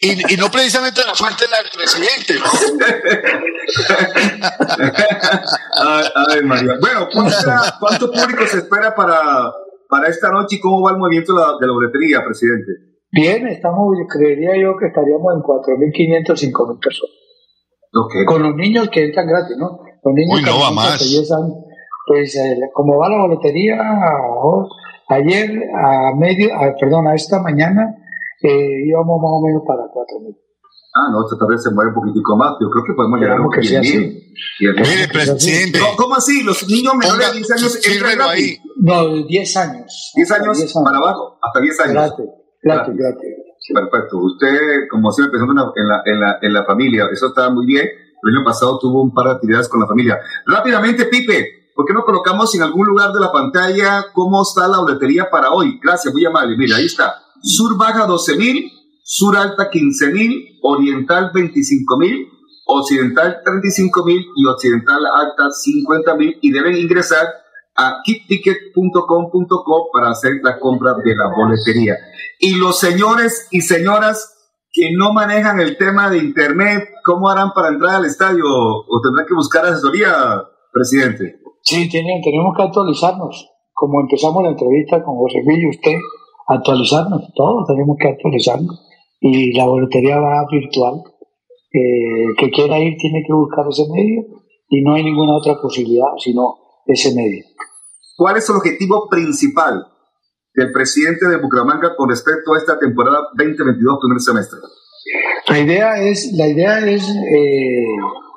y, y, no precisamente la fuente del presidente, ¿no? ay, María. Bueno, ¿cuánto, público se espera para, para esta noche y cómo va el movimiento de la, boletería, presidente? Bien, estamos, creería yo que estaríamos en 4.500, 5.000 personas. Okay. Con los niños que entran gratis, ¿no? Los niños Uy, no va más. pues eh, como va la boletería, ayer a medio, a, perdón, a esta mañana eh, íbamos más o menos para 4.000. Ah, no, esta vez se mueve un poquitico más. Yo creo que podemos llegar a un 10.000. Mire, presidente. ¿Cómo así? ¿Los niños menores de 10 años entran ahí? No, 10 años. 10 años, para abajo, hasta 10 años. Gratis, gratis. Perfecto. Usted, como siempre, pensando en la, en, la, en la familia, eso está muy bien. El año pasado tuvo un par de actividades con la familia. Rápidamente, Pipe, ¿por qué no colocamos en algún lugar de la pantalla cómo está la boletería para hoy? Gracias, muy amable. Mira, ahí está. Sur baja 12.000, sur alta 15.000, oriental 25.000, occidental 35.000 y occidental alta 50.000 y deben ingresar a kitticket.com.co para hacer la compra de la boletería. Y los señores y señoras que no manejan el tema de internet, ¿cómo harán para entrar al estadio? ¿O tendrán que buscar asesoría, presidente? Sí, tenemos que actualizarnos. Como empezamos la entrevista con José Miguel y usted, actualizarnos, todos tenemos que actualizarnos. Y la boletería va virtual. Eh, que quiera ir tiene que buscar ese medio y no hay ninguna otra posibilidad sino ese medio. ¿Cuál es el objetivo principal del presidente de Bucaramanga con respecto a esta temporada 2022 primer semestre? La idea es, la idea es eh,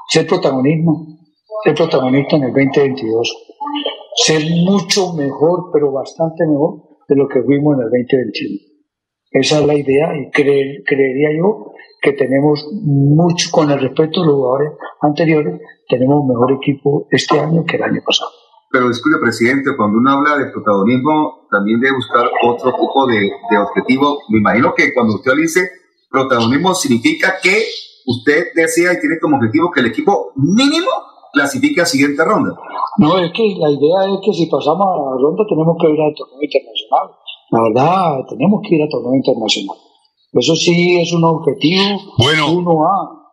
ser protagonismo, ser protagonista en el 2022, ser mucho mejor, pero bastante mejor de lo que fuimos en el 2021. Esa es la idea y creería yo que tenemos mucho, con el respeto de los jugadores anteriores, tenemos un mejor equipo este año que el año pasado. Pero disculpe, presidente, cuando uno habla de protagonismo, también debe buscar otro tipo de, de objetivo. Me imagino que cuando usted dice protagonismo significa que usted desea y tiene como objetivo que el equipo mínimo clasifique a siguiente ronda. No, es que la idea es que si pasamos a la ronda tenemos que ir al torneo internacional. La verdad, tenemos que ir al torneo internacional. Eso sí es un objetivo Bueno. 1A.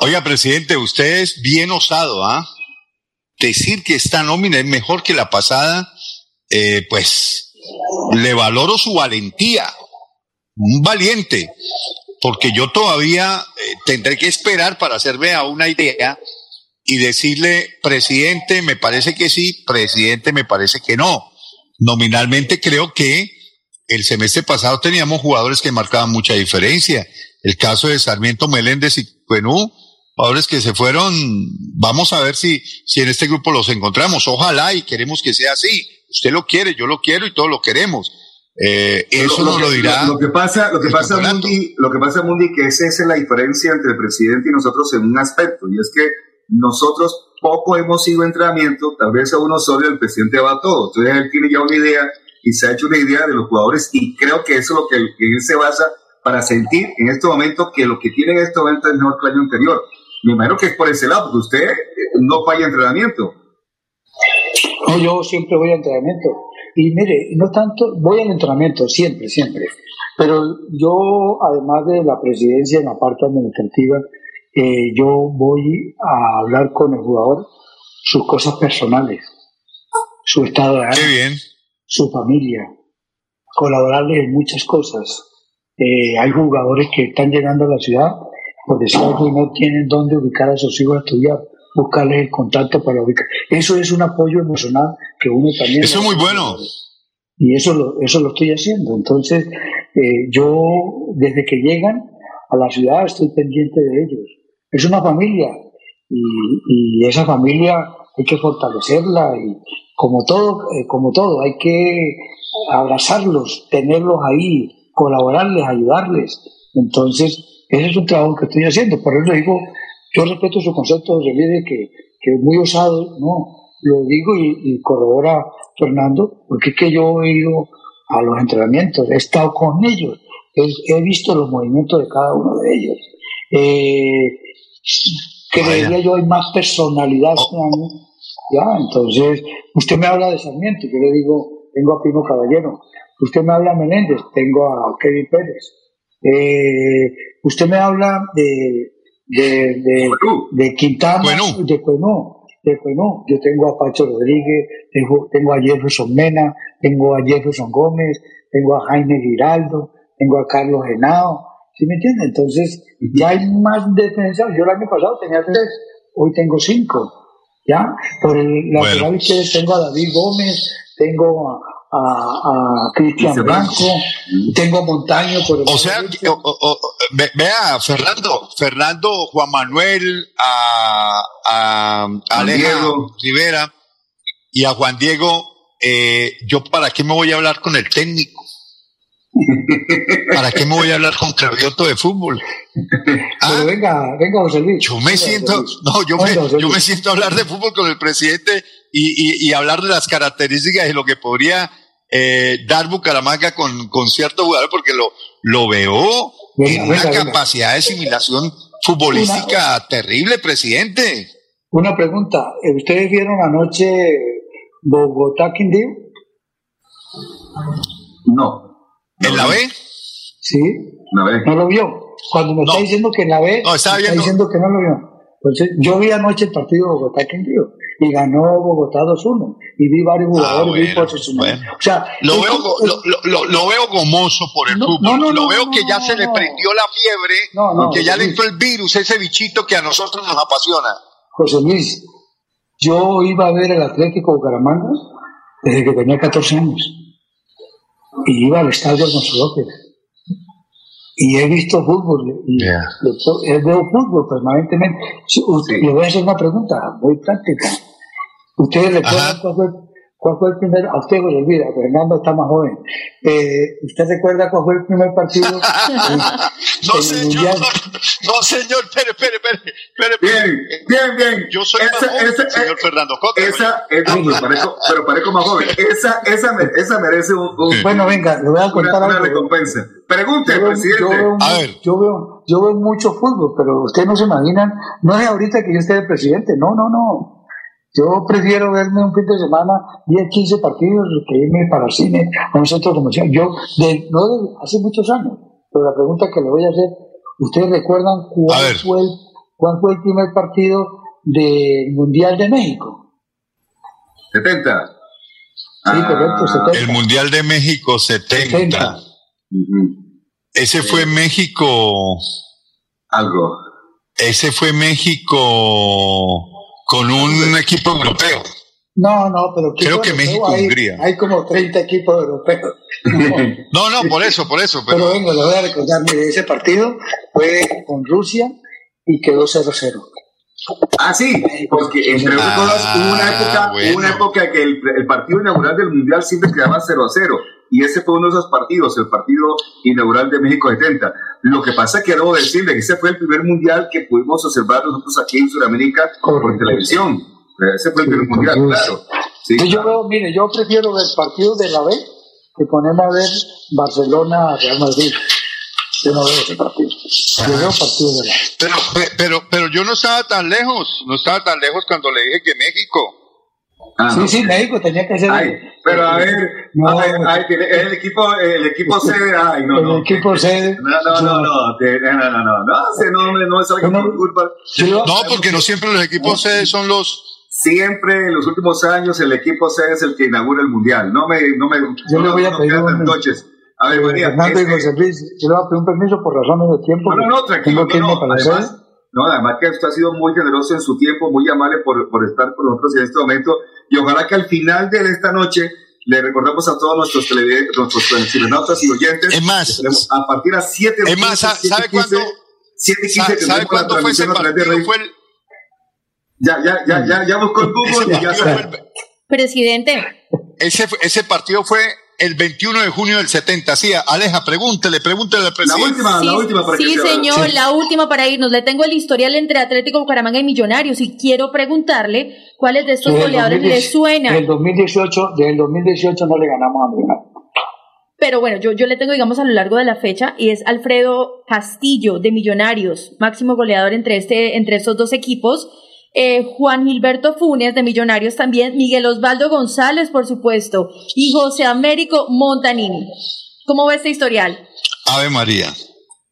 Oiga, presidente, usted es bien osado, ¿ah? Decir que esta nómina es mejor que la pasada, eh, pues le valoro su valentía. Un valiente, porque yo todavía eh, tendré que esperar para hacerme a una idea y decirle, presidente, me parece que sí, presidente, me parece que no. Nominalmente creo que el semestre pasado teníamos jugadores que marcaban mucha diferencia. El caso de Sarmiento Meléndez y Cuenú, jugadores que se fueron, vamos a ver si, si en este grupo los encontramos. Ojalá y queremos que sea así. Usted lo quiere, yo lo quiero y todos lo queremos. Eh, eso nos lo que- dirá. Lo, que pasa, lo que pasa. Mundi, lo que pasa, Mundi, que esa es la diferencia entre el presidente y nosotros en un aspecto, y es que nosotros poco hemos ido a entrenamiento, tal vez a uno solo el presidente va a todo. Entonces él tiene ya una idea y se ha hecho una idea de los jugadores y creo que eso es lo que, que él se basa para sentir en este momento que lo que tiene en este momento es mejor que el año anterior. Me imagino que es por ese lado, porque usted eh, no falla entrenamiento. No, yo siempre voy a entrenamiento. Y mire, no tanto, voy al entrenamiento, siempre, siempre. Pero yo, además de la presidencia en la parte administrativa, eh, yo voy a hablar con el jugador sus cosas personales, su estado de ánimo, bien. su familia, colaborarle en muchas cosas. Eh, hay jugadores que están llegando a la ciudad, por decir algo, y no tienen dónde ubicar a sus hijos a estudiar, buscarles el contacto para ubicar. Eso es un apoyo emocional que uno también... Eso es muy bueno. Y eso lo, eso lo estoy haciendo. Entonces, eh, yo desde que llegan a la ciudad estoy pendiente de ellos. Es una familia y, y esa familia hay que fortalecerla y como todo, eh, como todo, hay que abrazarlos, tenerlos ahí, colaborarles, ayudarles. Entonces, ese es un trabajo que estoy haciendo. Por eso digo, yo respeto su concepto de líder que, que es muy osado, no, lo digo y, y corrobora Fernando, porque es que yo he ido a los entrenamientos, he estado con ellos, he, he visto los movimientos de cada uno de ellos. Eh, creería yo hay más personalidad este año, ya, entonces usted me habla de Sarmiento, yo le digo, tengo a Pino Caballero, usted me habla de Menéndez, tengo a Kevin Pérez, Eh, usted me habla de, de, de, de Quintana, Cuenú. de Cuenú, de Cuenú. Yo tengo a Pacho Rodríguez, tengo, tengo a Jefferson Mena, tengo a Jefferson Gómez, tengo a Jaime Giraldo, tengo a Carlos Henao, ¿sí me entiende? Entonces, ya hay más defensa. Yo el año pasado tenía tres, hoy tengo cinco, ¿ya? Por el lateral Bueno. izquierdo tengo a David Gómez, tengo a, a, a Cristian Blanco, tengo a Montaño por el O sea, lado que- derecho. o- o- o- ve- vea, Fernando, Fernando, Juan Manuel, a, a, Diego. Rivera y a Juan Diego, eh, ¿yo para qué me voy a hablar con el técnico? ¿Para qué me voy a hablar con Cravioto de fútbol? Ah, Pero venga, venga José Luis. yo me Venga, siento, no, yo Venga, me, yo me siento a hablar de fútbol con el presidente y, y, y hablar de las características y lo que podría eh, dar Bucaramanga con, con cierto jugador, porque lo, lo veo Venga, en una venga, capacidad de asimilación futbolística terrible, presidente. Una pregunta. ¿Ustedes vieron anoche Bogotá Quindío? No. ¿En la B? Sí. ¿No lo vio? Cuando me No. está diciendo que en la B, No, estaba me viendo- está diciendo que no lo vio. Entonces, yo vi anoche el partido de Bogotá Quindío y ganó Bogotá 2-1 y vi varios jugadores, vi Ah, bueno, posicionados. bueno. O sea, Lo veo, como- go- lo, lo- lo- lo veo gomoso por el No, fútbol. no, no, lo veo que ya se le prendió la fiebre, que ya le entró el virus, ese bichito que a nosotros nos apasiona. José Luis, yo iba a ver el Atlético Bucaramanga desde que tenía 14 años. Y iba al estadio Alfonso López. Y he visto fútbol. Y Ya. le- veo fútbol permanentemente. Sí. Le voy a hacer una pregunta muy práctica. ¿Ustedes recuerdan cuál fue, ¿Cuál fue el primer, a usted se le olvida, Fernando está más joven. Eh, ¿Usted recuerda cuál fue el primer partido? en- No, en señor. Mundial? No, señor. Espere, espere, espere. espere, espere. Bien, bien, bien. Yo soy Esa- más joven, esa- señor Fernando. Esa, esa- pero, parezco, pero parezco más joven. Esa, esa, me- esa merece un, un- Bueno, venga, le voy a una, contar una algo. recompensa. Pregunte, Yo veo, yo, presidente. veo, A ver. yo, veo, yo veo mucho fútbol, pero ustedes no se imaginan, no es ahorita que yo esté de presidente, no, no, no. Yo prefiero verme un fin de semana 10, 15 partidos que irme para el cine a un centro comercial. Yo, de, no de hace muchos años, pero la pregunta que le voy a hacer, ¿ustedes recuerdan cuál fue, el, cuál fue el primer partido del Mundial de México? 70. Sí, correcto, 70. El Mundial de México 70. 70. Ujú. Ese fue México. Algo. Ese fue México con un equipo europeo. No, no, pero ¿qué Creo que? México, hay, Hungría. hay como 30 equipos europeos. No. No, por eso, por eso. Pero Pero, venga, le voy a recordar, mire, ese partido fue con Rusia y quedó 0-0. Ah, sí, porque entre otras Ah, cosas hubo una época, bueno. hubo una época que el, el partido inaugural del Mundial siempre quedaba 0 a 0. Y ese fue uno de esos partidos, el partido inaugural de México 70. Lo que pasa es que debo decirle que ese fue el primer mundial que pudimos observar nosotros aquí en Sudamérica por televisión. Ese fue el primer Sí, mundial, claro. Sí, Entonces yo claro. veo, mire, yo prefiero ver partidos de la B que ponerme a ver Barcelona-Real Madrid. Yo no veo ese partido. Yo veo partidos de la B. pero, pero, pero yo no estaba tan lejos. No estaba tan lejos cuando le dije que México. Ah, Sí, no. sí, México tenía que ser Ay, pero a ver, No. ay, ay, tiene- el equipo, el equipo sede, ay, no, el no. equipo sede. No, no, no, no, no, no, no, no, no, se- no, salga No, por culpa. No, porque no siempre los equipos sede son los. Siempre en los últimos años el equipo sede es el que inaugura el mundial. No me, no me, Yo le no, voy a no pedir tantoches. A ver, María, Fernando y José Luis, yo le voy a pedir un permiso por razones de tiempo. no, no, no, tranquilo, Tengo que no, irme no, para la. No, además que usted ha sido muy generoso en su tiempo, muy amable por, por estar con nosotros en este momento, y ojalá que al final de esta noche le recordamos a todos nuestros televidentes, nuestros cibernautas y oyentes, Es más, a partir de las 7 Es más, ¿sabe- sabe cuándo? 7 y 15 ¿Sabe, cuándo fue ese transmisión a través de partido? Fue el, Ya, ya, ya, ya, ya buscó el Google y ya el- Presidente, ese, ese partido fue el 21 de junio del 70. Sí, Aleja, pregúntele, pregúntele al La presidente. última, sí, la última para sí, señor, la última para irnos. Le tengo el historial entre Atlético Bucaramanga y Millonarios y quiero preguntarle cuáles de estos Desde goleadores le 2010 suenan. Del 2018, del 2018 no le ganamos a Millonarios. Pero bueno, yo, yo le tengo, digamos, a lo largo de la fecha, y es Alfredo Castillo de Millonarios, máximo goleador entre, este, entre estos dos equipos. Eh, Juan Gilberto Funes de Millonarios también, Miguel Osvaldo González, por supuesto, y José Américo Montanini. ¿Cómo ve este historial? Ave María.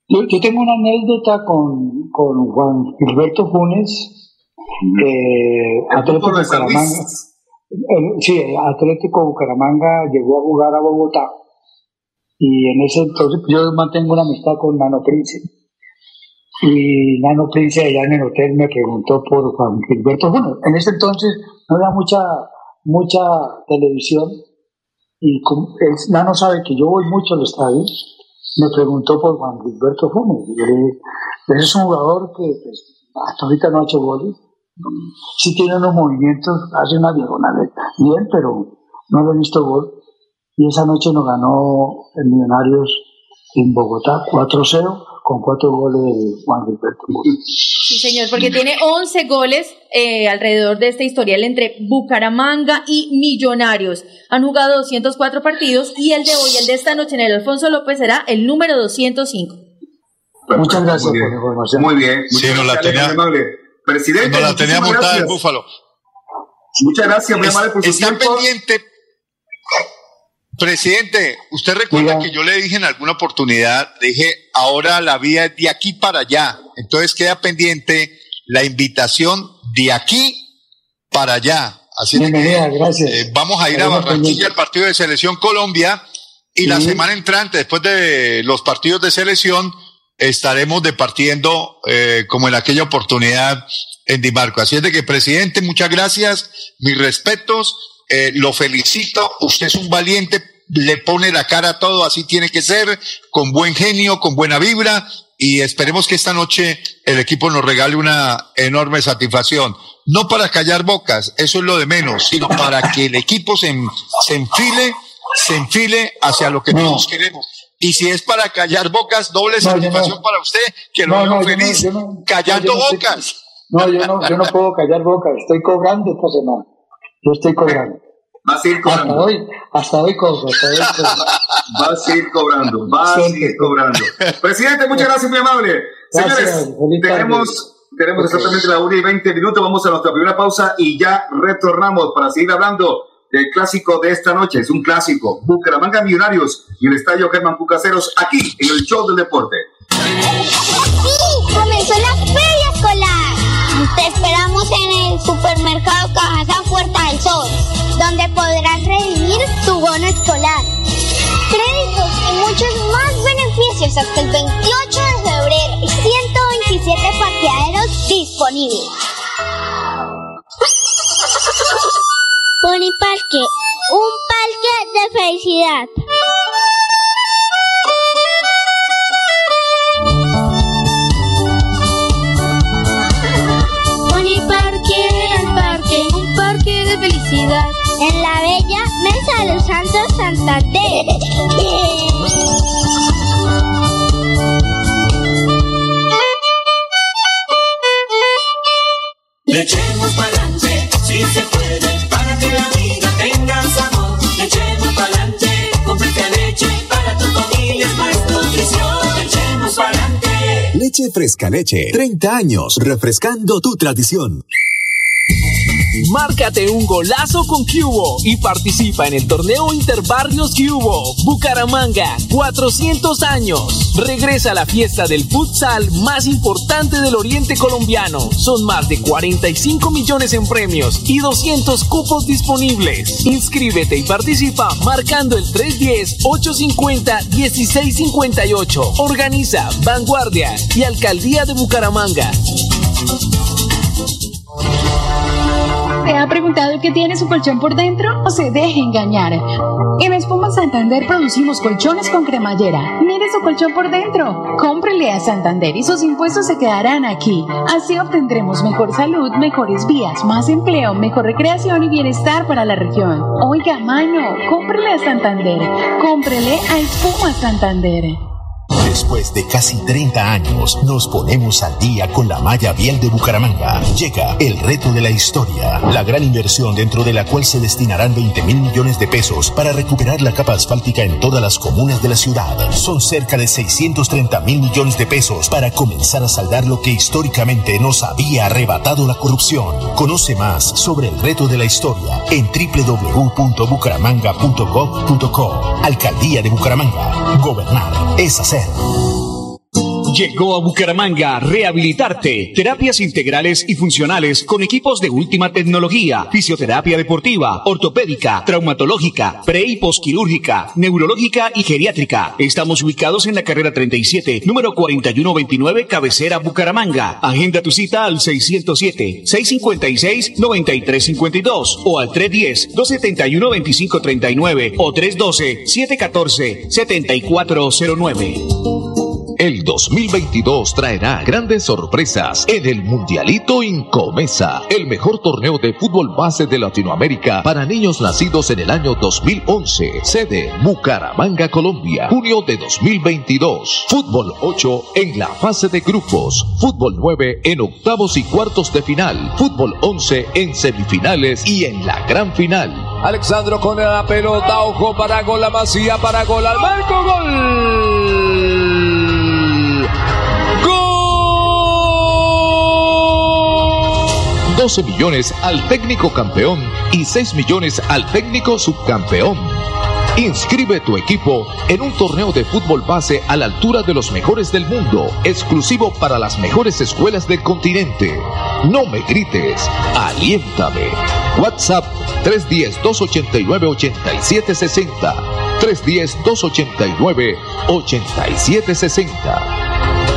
Yo, yo tengo una anécdota con, con Juan Gilberto Funes, eh, Atlético de. Bucaramanga. El- sí, Atlético Bucaramanga llegó a jugar a Bogotá y en ese entonces yo mantengo una amistad con Nano Prince. Y Nano Prince allá en el hotel me preguntó por Juan Gilberto Funes. En ese entonces no había mucha, mucha televisión y como Nano sabe que yo voy mucho al estadio, me preguntó por Juan Gilberto Funes. "Ese es un jugador que pues, hasta ahorita no ha hecho goles. Sí tiene unos movimientos, hace unas diagonales bien, pero no le he visto gol. Y esa noche nos ganó el Millonarios en Bogotá 4-0 con cuatro goles de Juan Gilberto. Sí, señor, porque tiene 11 goles eh, alrededor de este historial entre Bucaramanga y Millonarios. Han jugado 204 partidos y el de hoy, el de esta noche en el Alfonso López, será el número 205. Muchas gracias Muy por bien. la información. Muy bien. Sí, Muchas no la tenía-. Presidente, No la tenía montada el búfalo. Muchas gracias, muy amable por su está tiempo. pendiente. Presidente, usted recuerda que yo le dije en alguna oportunidad, dije, ahora la vía es de aquí para allá. Entonces queda pendiente la invitación de aquí para allá. Así es que, gracias. eh, vamos a ir a Barranquilla al partido de selección Colombia y la semana entrante, después de los partidos de selección, estaremos departiendo eh, como en aquella oportunidad en Dimarco. Así es de que, presidente, muchas gracias, mis respetos, eh, lo felicito, usted es un valiente, le pone la cara a todo, así tiene que ser, con buen genio, con buena vibra y esperemos que esta noche el equipo nos regale una enorme satisfacción. No para callar bocas, eso es lo de menos, sino para que el equipo se, se enfile, se enfile hacia lo que todos queremos. Y si es para callar bocas, doble No, satisfacción no. para usted, que lo No, veo no, no, feliz, no- callando no bocas. No, yo no, yo no puedo callar boca, estoy cobrando esta semana. Yo estoy cobrando. Va a seguir Hasta cobrando. hoy, hasta hoy cobro, hasta hoy cobro. Va a seguir cobrando. Va a seguir cobrando. Presidente, muchas gracias, muy amable. Señores, tenemos, tenemos exactamente la 1 y 20 minutos. Vamos a nuestra primera pausa y ya retornamos para seguir hablando del clásico de esta noche. Es un clásico. Bucaramanga Millonarios y el estadio Germán Pucaceros aquí en el show del deporte. ¡Sí! ¡Comenzó la feria escolar! Te esperamos en el supermercado Cajazán Puerta del Sol, donde podrás redimir tu bono escolar. Créditos y muchos más beneficios hasta el 28 de febrero y 127 parqueaderos disponibles. Parque, un parque de felicidad. Pony Parque, el parque, un parque de felicidad. En la bella Mesa de los Santos Santander. Le echemos pa'lante, si se puede, para que la vida tenga sabor. Le echemos pa'lante, con fresca leche, para tu familia es más nutrición. Le echemos pa'lante. Leche Fresca Leche. 30 años refrescando tu tradición. Márcate un golazo con Cubo y participa en el torneo Interbarrios Cubo. Bucaramanga, 400 años. Regresa a la fiesta del futsal más importante del oriente colombiano. Son más de 45 millones en premios y 200 cupos disponibles. Inscríbete y participa marcando el 310-850-1658. Organiza Vanguardia y Alcaldía de Bucaramanga. ¿Te ha preguntado qué tiene su colchón por dentro? No se deje engañar. En Espuma Santander producimos colchones con cremallera. Mire su colchón por dentro. Cómprele a Santander y sus impuestos se quedarán aquí. Así obtendremos mejor salud, mejores vías, más empleo, mejor recreación y bienestar para la región. Oiga, mano, cómprele a Santander. Cómprele a Espuma Santander. Después de casi 30 años, nos ponemos al día con la malla vial de Bucaramanga. Llega el reto de la historia, la gran inversión dentro de la cual se destinarán 20 mil millones de pesos para recuperar la capa asfáltica en todas las comunas de la ciudad. Son cerca de 630 mil millones de pesos para comenzar a saldar lo que históricamente nos había arrebatado la corrupción. Conoce más sobre el reto de la historia en www.bucaramanga.gov.co. Alcaldía de Bucaramanga. Gobernar es hacer. Oh. Llegó a Bucaramanga Rehabilitarte, terapias integrales y funcionales con equipos de última tecnología, fisioterapia deportiva, ortopédica, traumatológica, pre y posquirúrgica, neurológica y geriátrica. Estamos ubicados en la carrera 37, número 4129, cabecera Bucaramanga. Agenda tu cita al 607-656-9352 o al 310-271-2539 o 312-714-7409. El 2022 traerá grandes sorpresas en el Mundialito Incomesa, el mejor torneo de fútbol base de Latinoamérica para niños nacidos en el año 2011. Sede Bucaramanga, Colombia, junio de 2022. Fútbol 8 en la fase de grupos. Fútbol 9 en octavos y cuartos de final. Fútbol 11 en semifinales y en la gran final. Alexandro con la pelota, ojo para gol, la masía para gol, al marco, gol. 12 millones al técnico campeón y 6 millones al técnico subcampeón. Inscribe tu equipo en un torneo de fútbol base a la altura de los mejores del mundo, exclusivo para las mejores escuelas del continente. No me grites, aliéntame. WhatsApp 310-289-8760. 310-289-8760.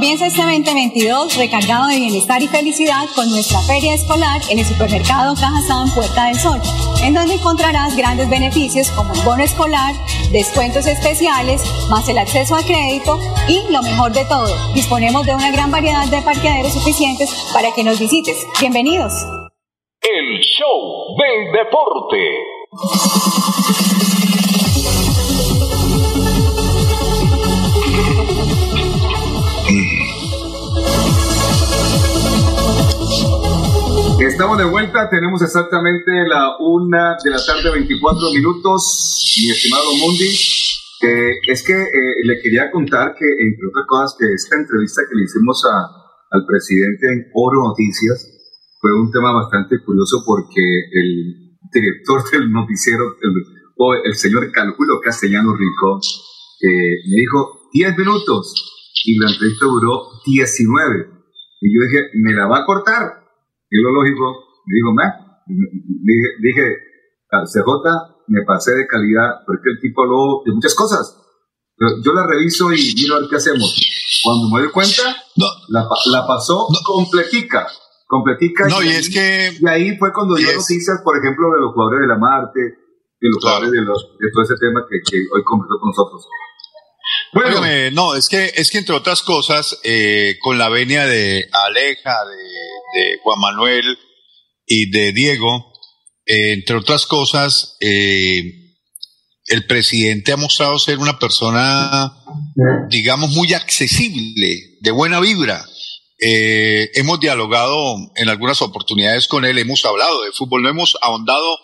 Comienza este 2022 recargado de bienestar y felicidad con nuestra feria escolar en el supermercado Cajazán Puerta del Sol. en donde encontrarás grandes beneficios como el bono escolar, descuentos especiales, más el acceso a crédito y lo mejor de todo, disponemos de una gran variedad de parqueaderos suficientes para que nos visites. Bienvenidos. El show del deporte. Estamos de vuelta, tenemos exactamente la una de la tarde, 24 minutos, mi estimado Mundi. Eh, es que eh, le quería contar que, entre otras cosas, que esta entrevista que le hicimos a, al presidente en Oro Noticias fue un tema bastante curioso porque el director del noticiero, el, o el señor Calculo Castellano Rico, eh, me dijo 10 minutos y la entrevista duró 19. Y yo dije, me la va a cortar. Y lo lógico, me dijo, me, dije, dije, "Ah, CJ, me pasé de calidad, porque el tipo habló de muchas cosas. Pero yo la reviso y miro a ver qué hacemos. Cuando me doy cuenta, la, pa- la pasó completica. Completica. No, y ahí- es que- Y ahí fue cuando dio noticias, por ejemplo, de los jugadores de la Marte, de los jugadores de, los, de todo ese tema que, que hoy conversó con nosotros. Bueno, no, es que, es que entre otras cosas, eh, con la venia de Aleja, de, de Juan Manuel y de Diego, eh, entre otras cosas, eh, el presidente ha mostrado ser una persona, digamos, muy accesible, de buena vibra. Eh, hemos dialogado en algunas oportunidades con él, hemos hablado de fútbol, no hemos ahondado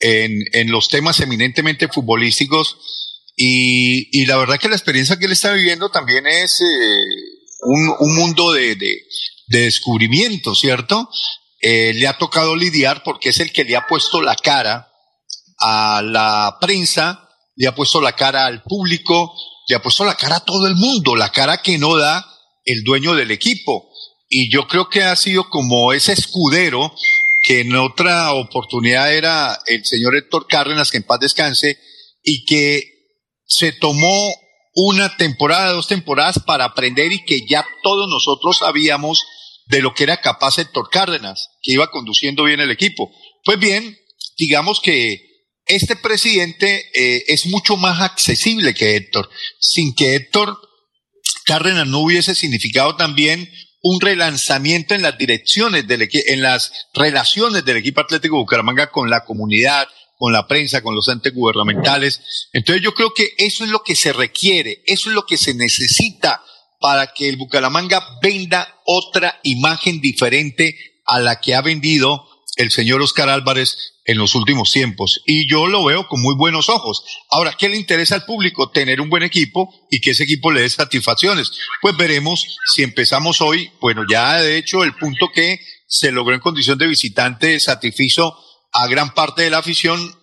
en, en los temas eminentemente futbolísticos y, la verdad que la experiencia que él está viviendo también es un, un mundo de, de descubrimiento, ¿cierto? Eh, le ha tocado lidiar porque es el que le ha puesto la cara a la prensa, le ha puesto la cara al público, le ha puesto la cara a todo el mundo, la cara que no da el dueño del equipo. Y yo creo que ha sido como ese escudero que en otra oportunidad era el señor Héctor Cárdenas, que en paz descanse, y que se tomó una temporada, dos temporadas para aprender y que ya todos nosotros sabíamos de lo que era capaz Héctor Cárdenas, que iba conduciendo bien el equipo. Pues bien, digamos que este presidente eh, es mucho más accesible que Héctor, sin que Héctor Cárdenas no hubiese significado también un relanzamiento en las direcciones del en las relaciones del equipo Atlético Bucaramanga con la comunidad, con la prensa, con los entes gubernamentales. Entonces yo creo que eso es lo que se requiere, eso es lo que se necesita para que el Bucaramanga venda otra imagen diferente a la que ha vendido el señor Oscar Álvarez en los últimos tiempos. Y yo lo veo con muy buenos ojos. Ahora, ¿qué le interesa al público? Tener un buen equipo y que ese equipo le dé satisfacciones. Pues veremos si empezamos hoy. Bueno, ya de hecho el punto que se logró en condición de visitante satisfizo a gran parte de la afición.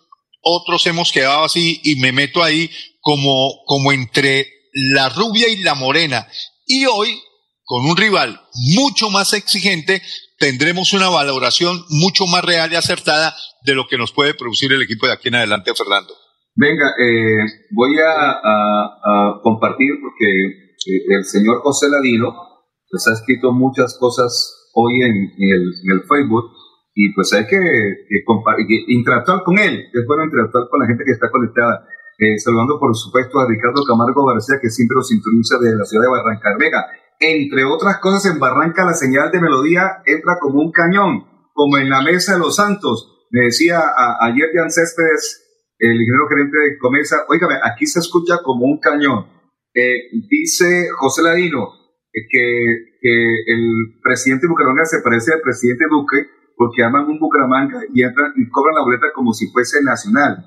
Otros hemos quedado así y me meto ahí como, como entre la rubia y la morena. Y hoy, con un rival mucho más exigente, tendremos una valoración mucho más real y acertada de lo que nos puede producir el equipo de aquí en adelante, Fernando. Venga, eh, voy a, a- a compartir porque eh, el señor José Ladino pues ha escrito muchas cosas hoy en, el, en el Facebook y pues hay que, que que interactuar con él, es bueno interactuar con la gente que está conectada. Eh, saludando por supuesto a Ricardo Camargo García que siempre nos sintoniza desde la ciudad de Barranca Bermeja. Entre otras cosas, en Barranca la señal de melodía entra como un cañón, como en la mesa de los santos. Me decía a- ayer Jan Céspedes, el ingeniero gerente de Comesa, oígame, aquí se escucha como un cañón. Eh, dice José Ladino eh, que, el presidente de Bucaramanga se parece al presidente Duque porque aman un Bucaramanga y entran y cobran la boleta como si fuese nacional.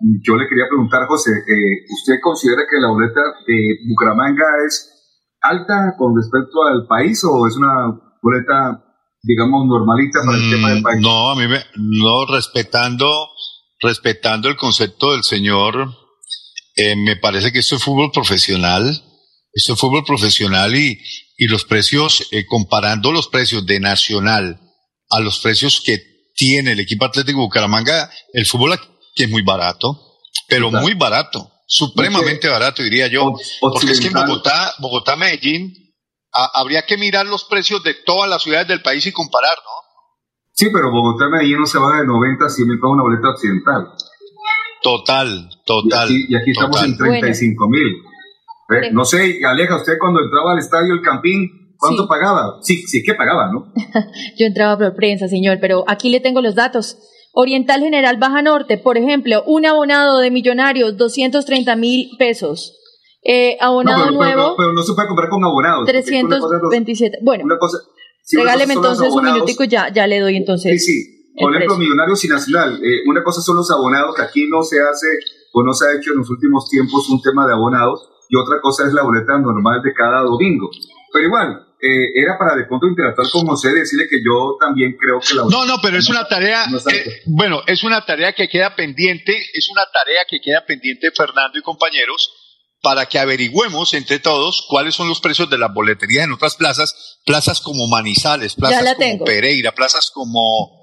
Yo le quería preguntar, José, eh, ¿usted considera que la boleta de Bucaramanga es alta con respecto al país o es una boleta, digamos, normalita para el tema del país? Mm, No, a mí me, no, respetando, respetando el concepto del señor, eh, me parece que esto es fútbol profesional, esto es fútbol profesional y, y los precios, eh, comparando los precios de Nacional a los precios que tiene el equipo Atlético Bucaramanga, el fútbol es muy barato, pero muy barato, supremamente barato diría yo, porque es que en. Bogotá, Bogotá, Medellín, a- habría que mirar los precios de todas las ciudades del país y comparar, ¿no? Sí, pero Bogotá Medellín no se baja de 90 a 100 mil para una boleta occidental. Total, total. Y aquí, y aquí estamos en 35 mil. Eh, No sé, Aleja, usted cuando entraba al estadio El Campín, ¿cuánto Sí. pagaba? Sí, sí que pagaba, ¿no? Yo entraba por prensa, señor, pero aquí le tengo los datos. Oriental General Baja Norte, por ejemplo, un abonado de millonarios, 230 mil pesos. Eh, abonado no, pero, pero- nuevo, pero no se puede comprar con abonados. porque una cosa es los- 327. Bueno, una cosa- regáleme entonces un minutico y ya, ya le doy entonces. Sí, sí. Por ejemplo. Millonarios y Nacional. eh, una cosa son los abonados, que aquí no se hace o no se ha hecho en los últimos tiempos un tema de abonados, y otra cosa es la boleta normal de cada domingo. Pero igual, eh, era para de pronto interactuar con José, decirle que yo también creo que la No, no, pero es una tarea, no eh, bueno, es una tarea que queda pendiente, es una tarea que queda pendiente, Fernando y compañeros, para que averigüemos entre todos cuáles son los precios de las boleterías en otras plazas, plazas como Manizales, plazas la como tengo. Pereira, plazas como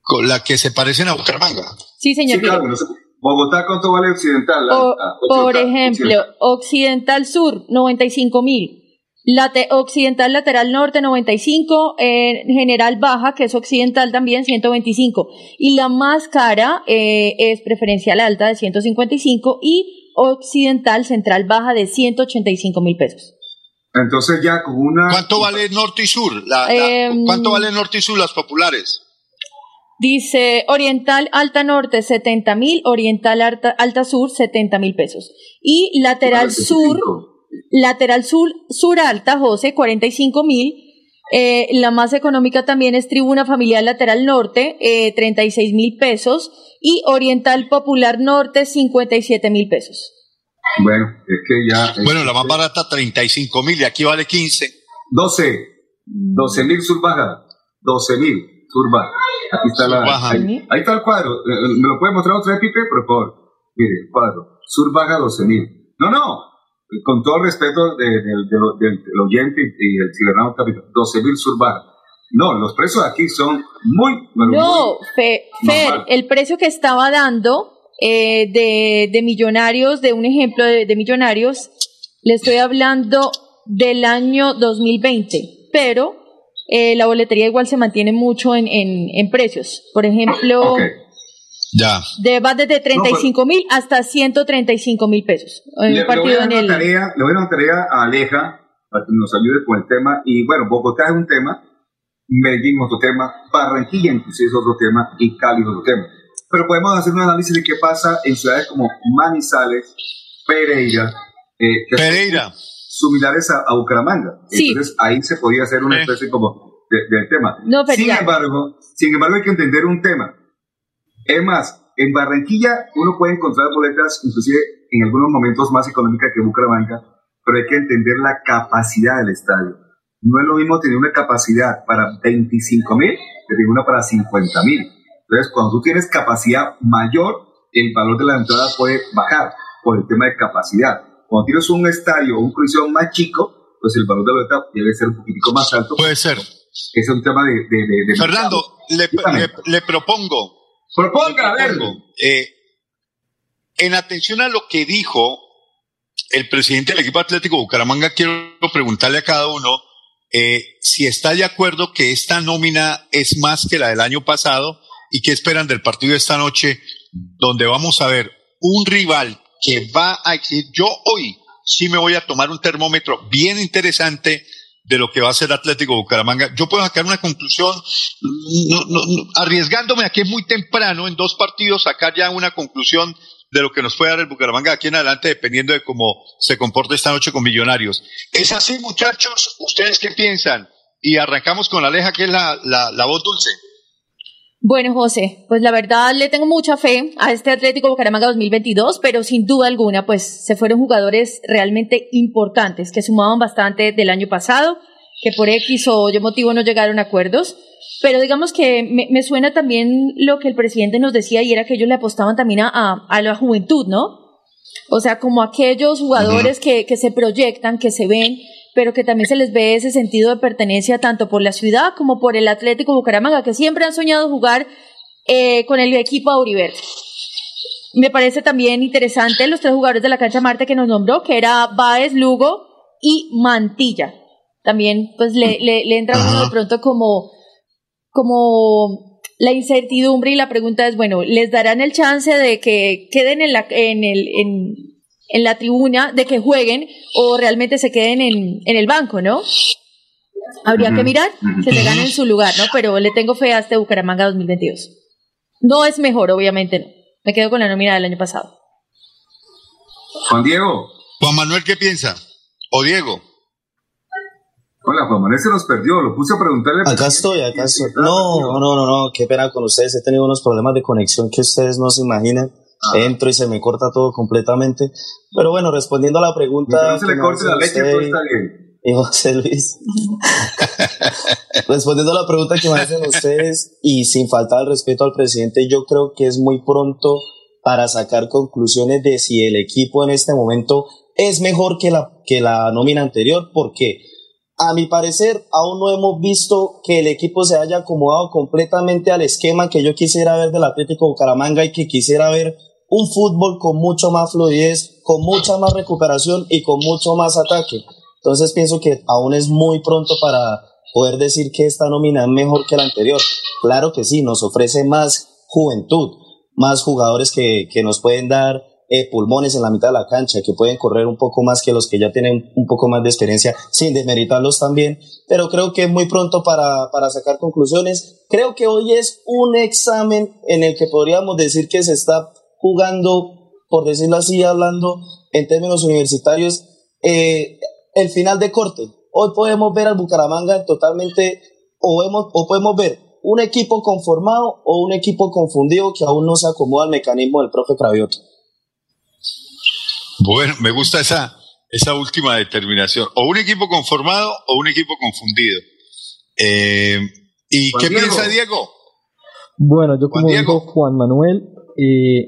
con la que se parecen a Bucaramanga. Sí, señor. Sí, claro, mire. no sé. Bogotá, ¿cuánto vale Occidental? La- O- la- por Occidental, ejemplo, Occidental. Occidental Sur, 95 mil. Occidental Lateral Norte, 95. eh, General Baja, que es Occidental también, 125. Y la más cara eh, es Preferencial Alta, de 155. Y Occidental Central Baja, de 185 mil pesos. Entonces ya con una... ¿Cuánto vale norte y sur? La- la- Em, ¿Cuánto vale norte y sur las populares? Dice Oriental Alta Norte 70 mil, Oriental Alta, Alta Sur 70 mil pesos. Y Lateral Sur, Lateral Sur, Sur Alta, José, 45 mil. Eh, la más económica también es Tribuna Familiar Lateral Norte, eh, 36 mil pesos. Y Oriental Popular Norte, 57 mil pesos. Bueno, es que ya... Bueno, la más barata 35 mil y aquí vale 15. 12. 12 mil sur baja. 12 mil sur baja. Aquí está la. Ahí, ahí está el cuadro. Eh, ¿Me lo puede mostrar otra vez, Pipe? Por favor. Mire, el cuadro. Sur baja 12 mil. No, no. Con todo el respeto de- de- de del, del oyente y del cibernauta, 12 mil sur baja. No, los precios aquí son muy. No, Fe- Fer, el precio que estaba dando eh, de, de millonarios, de un ejemplo de, de millonarios, le estoy hablando del año 2020, pero eh, la boletería igual se mantiene mucho en, en, en precios. Por ejemplo, Ya. de, va desde 35 mil hasta 135 mil pesos. Le, En le un voy a partido dar en una el... tarea, le voy a dar una tarea a Aleja para que nos ayude con el tema. Y bueno, Bogotá es un tema, Medellín es otro tema, Barranquilla inclusive es otro tema y Cali es otro tema. Pero podemos hacer un análisis de qué pasa en ciudades como Manizales, Pereira, eh, que Pereira. similares a, a Bucaramanga. Sí. Entonces ahí se podía hacer una especie como de- del tema. No, sin ya. embargo, sin embargo hay que entender un tema. Es más, en Barranquilla uno puede encontrar boletas, inclusive en algunos momentos más económicas que Bucaramanga, pero hay que entender la capacidad del estadio. No es lo mismo tener una capacidad para 25 mil que tener una para 50 mil. Entonces, cuando tú tienes capacidad mayor, el valor de la entrada puede bajar por el tema de capacidad. Cuando tienes un estadio o un coliseo más chico, pues el valor de la entrada debe ser un poquitico más alto. Puede ser. Es un tema de... de, de- de Fernando, le, le- le propongo. Proponga, eh, en atención a lo que dijo el presidente del equipo Atlético Bucaramanga, quiero preguntarle a cada uno eh, si está de acuerdo que esta nómina es más que la del año pasado y qué esperan del partido de esta noche, donde vamos a ver un rival que va a exigir. Yo hoy sí me voy a tomar un termómetro bien interesante de lo que va a ser Atlético Bucaramanga. Yo puedo sacar una conclusión, no- no- arriesgándome a que es muy temprano en dos partidos sacar ya una conclusión de lo que nos puede dar el Bucaramanga aquí en adelante, dependiendo de cómo se comporte esta noche con Millonarios. ¿Es así, muchachos? ¿Ustedes qué piensan? Y arrancamos con Aleja, que es la, la, la voz dulce. Bueno, José, pues la verdad le tengo mucha fe a este Atlético Bucaramanga 2022, pero sin duda alguna, pues se fueron jugadores realmente importantes que sumaban bastante del año pasado, que por X o Y motivo no llegaron a acuerdos. Pero digamos que me, me suena también lo que el presidente nos decía y era que ellos le apostaban también a, a- a la juventud, ¿no? O sea, como aquellos jugadores que, que se proyectan, que se ven, pero que también se les ve ese sentido de pertenencia tanto por la ciudad como por el Atlético Bucaramanga, que siempre han soñado jugar eh, con el equipo auriverde. Me parece también interesante los tres jugadores de la cancha Marte que nos nombró, que era Baez, Lugo y Mantilla. También, pues le, le, le entra uno de pronto como, como la incertidumbre y la pregunta es, bueno, ¿les darán el chance de que queden en la, en el, en, en la tribuna, de que jueguen o realmente se queden en, en el banco, ¿no? Habría que mirar que se ganen su lugar, ¿no? Pero le tengo fe a este Bucaramanga 2022. No es mejor, obviamente no. Me quedo con la nómina del año pasado. Juan Diego. Juan Manuel, ¿qué piensa? ¿O Diego? Hola, Juan Manuel se nos perdió. Lo puse a preguntarle. Acá estoy, acá estoy. No, no, no, no, qué pena con ustedes. He tenido unos problemas de conexión que ustedes no se imaginan. Entro y se me corta todo completamente. Pero bueno, respondiendo a la pregunta. No se le corte la leche, todo está bien. y José Luis. Respondiendo a la pregunta que me hacen ustedes y sin faltar el respeto al presidente, yo creo que es muy pronto para sacar conclusiones de si el equipo en este momento es mejor que la, que la nómina anterior, porque a mi parecer aún no hemos visto que el equipo se haya acomodado completamente al esquema que yo quisiera ver del Atlético Bucaramanga y que quisiera ver un fútbol con mucho más fluidez, con mucha más recuperación y con mucho más ataque. Entonces pienso que aún es muy pronto para poder decir que esta nómina es mejor que la anterior. Claro que sí, nos ofrece más juventud, más jugadores que, que nos pueden dar eh, pulmones en la mitad de la cancha, que pueden correr un poco más que los que ya tienen un poco más de experiencia, sin desmeritarlos también. Pero creo que es muy pronto para, para sacar conclusiones. Creo que hoy es un examen en el que podríamos decir que se está jugando, por decirlo así, hablando en términos universitarios, eh, el final de corte. Hoy podemos ver al Bucaramanga totalmente, o, vemos, o podemos ver un equipo conformado o un equipo confundido que aún no se acomoda al mecanismo del profe Cravioto. Bueno, me gusta esa, esa última determinación. O un equipo conformado o un equipo confundido. Eh, ¿Y Juan qué Diego. piensa Diego? Bueno, yo como dijo Juan Manuel,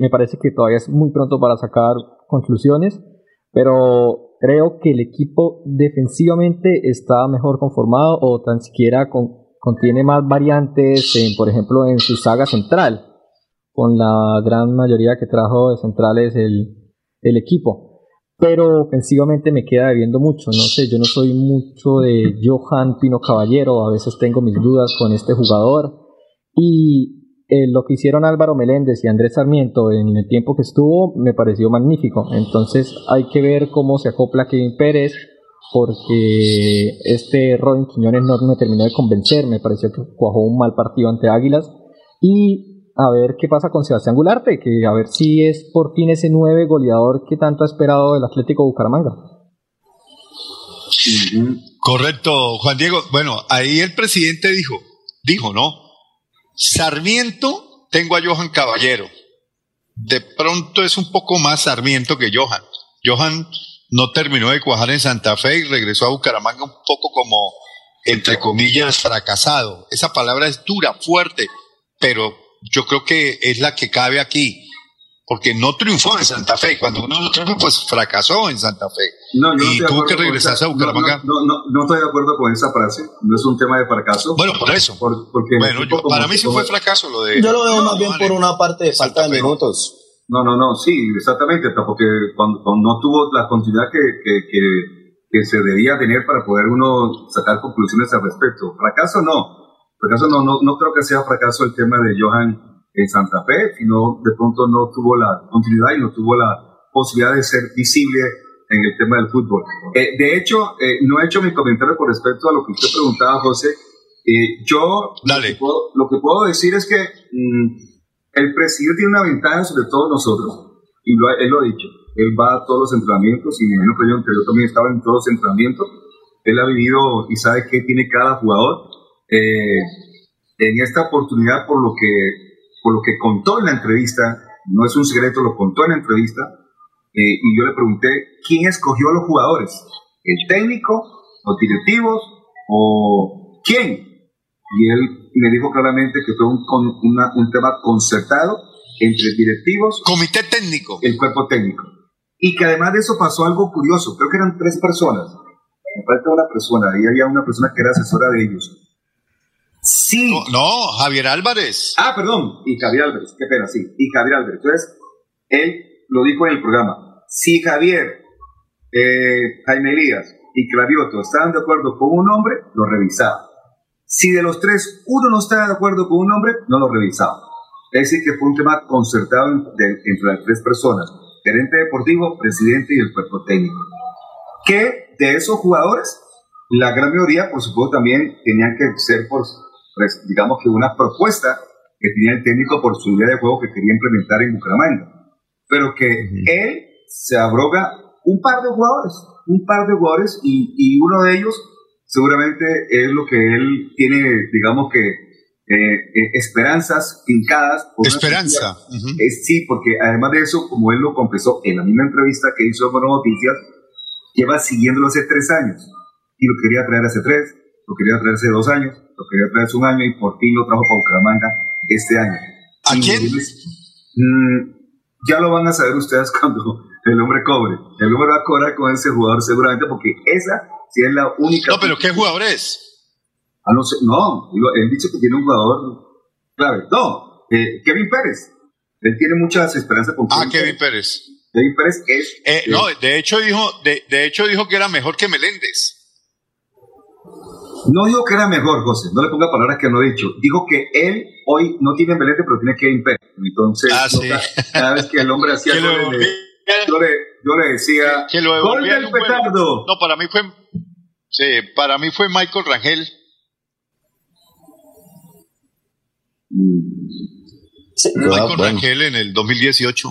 me parece que todavía es muy pronto para sacar conclusiones, pero creo que el equipo defensivamente está mejor conformado o tan siquiera con- contiene más variantes, por ejemplo, en su saga central, con la gran mayoría que trajo de centrales el, el equipo. Pero ofensivamente me queda debiendo mucho, no sé, yo no soy mucho de Johan Pino Caballero, a veces tengo mis dudas con este jugador. Y eh, lo que hicieron Álvaro Meléndez y Andrés Sarmiento en el tiempo que estuvo me pareció magnífico. Entonces hay que ver cómo se acopla Kevin Pérez, porque este Robin Quiñones no me terminó de convencer, me pareció que cuajó un mal partido ante Águilas. Y a ver qué pasa con Sebastián Gularte, que a ver si es por fin ese nueve goleador que tanto ha esperado el Atlético Bucaramanga. Correcto, Juan Diego. Bueno, ahí el presidente dijo, dijo, ¿no? Sarmiento, tengo a Johan Caballero. De pronto es un poco más Sarmiento que Johan. Johan no terminó de cuajar en Santa Fe y regresó a Bucaramanga un poco como, entre comillas, fracasado. Esa palabra es dura, fuerte, pero yo creo que es la que cabe aquí. Porque no triunfó en Santa Fe. Cuando uno no triunfa, pues fracasó en Santa Fe. No, yo no y tuvo que regresarse esa- a Bucaramanga. No, no, no, no estoy de acuerdo con esa frase. No es un tema de fracaso. Bueno, por eso. porque Bueno, yo- para mí sí fue fracaso lo de. Yo lo veo No, más bien vale. por una parte de falta de minutos. No, no, no, sí, exactamente, porque cuando, cuando no tuvo la continuidad que, que, que, que se debía tener para poder uno sacar conclusiones al respecto. Fracaso no, fracaso no, no, no creo que sea fracaso el tema de Johan en Santa Fe, sino de pronto no tuvo la continuidad y no tuvo la posibilidad de ser visible en el tema del fútbol. Eh, de hecho, eh, no he hecho mi comentario con respecto a lo que usted preguntaba, José. Eh, yo Lo, que puedo, lo que puedo decir es que mm, el presidente tiene una ventaja sobre todos nosotros, y lo él lo ha dicho. Él va a todos los entrenamientos, y me imagino que yo, yo también estaba en todos los entrenamientos. Él ha vivido y sabe qué tiene cada jugador. Eh, en esta oportunidad, por lo que por lo que contó en la entrevista, no es un secreto, lo contó en la entrevista, eh, y yo le pregunté quién escogió a los jugadores, el técnico, los directivos o quién. Y él me dijo claramente que fue un, una- un tema concertado entre directivos, comité técnico, el cuerpo técnico. Y que además de eso pasó algo curioso, creo que eran tres personas, me falta una persona, ahí había una persona que era asesora de ellos. Sí. No, no, Javier Álvarez. Ah, perdón, y Javier Álvarez, qué pena, sí, y Javier Álvarez. Entonces, él lo dijo en el programa. Si Javier, eh, Jaime Elías y Clavioto estaban de acuerdo con un nombre, lo revisaba. Si de los tres uno no está de acuerdo con un nombre, no lo revisaba. Es decir, que fue un tema concertado de- entre las tres personas, gerente deportivo, presidente y el cuerpo técnico. Que de esos jugadores, la gran mayoría, por supuesto, también tenían que ser, por, digamos que una propuesta que tenía el técnico por su idea de juego que quería implementar en Bucaramanga. Pero que él se abroga un par de jugadores, un par de jugadores, y, y uno de ellos seguramente es lo que él tiene, digamos que, eh, eh, esperanzas fincadas. por Esperanza. sencilla- es, sí, porque además de eso, como él lo confesó en la misma entrevista que hizo en Buenas Noticias, lleva siguiéndolo hace tres años y lo quería traer hace tres, lo quería traer hace dos años, lo quería traer hace un año y por fin lo trajo para Bucaramanga este año. ¿A quién? ya lo van a saber ustedes cuando el hombre cobre. El hombre va a cobrar con ese jugador seguramente porque esa sí es la única. No, pero ¿qué jugador es? Ah, no sé, no, digo, él dice que tiene un jugador clave. No, eh, Kevin Pérez. Él tiene muchas esperanzas con Ah, Kevin Pérez. Kevin Pérez es. Eh, no, de hecho dijo, de, de hecho dijo que era mejor que Meléndez. No dijo que era mejor, José, no le ponga palabras que no he dicho. Dijo que él hoy no tiene Belete, pero tiene Kevin Pérez. Entonces, Ah, no, sí. cada, cada vez que el hombre hacía Que yo, le, yo le decía, Que lo ¡Gol del petardo! No, para mí fue, sí, para mí fue Michael Rangel. Michael Rangel en el 2018.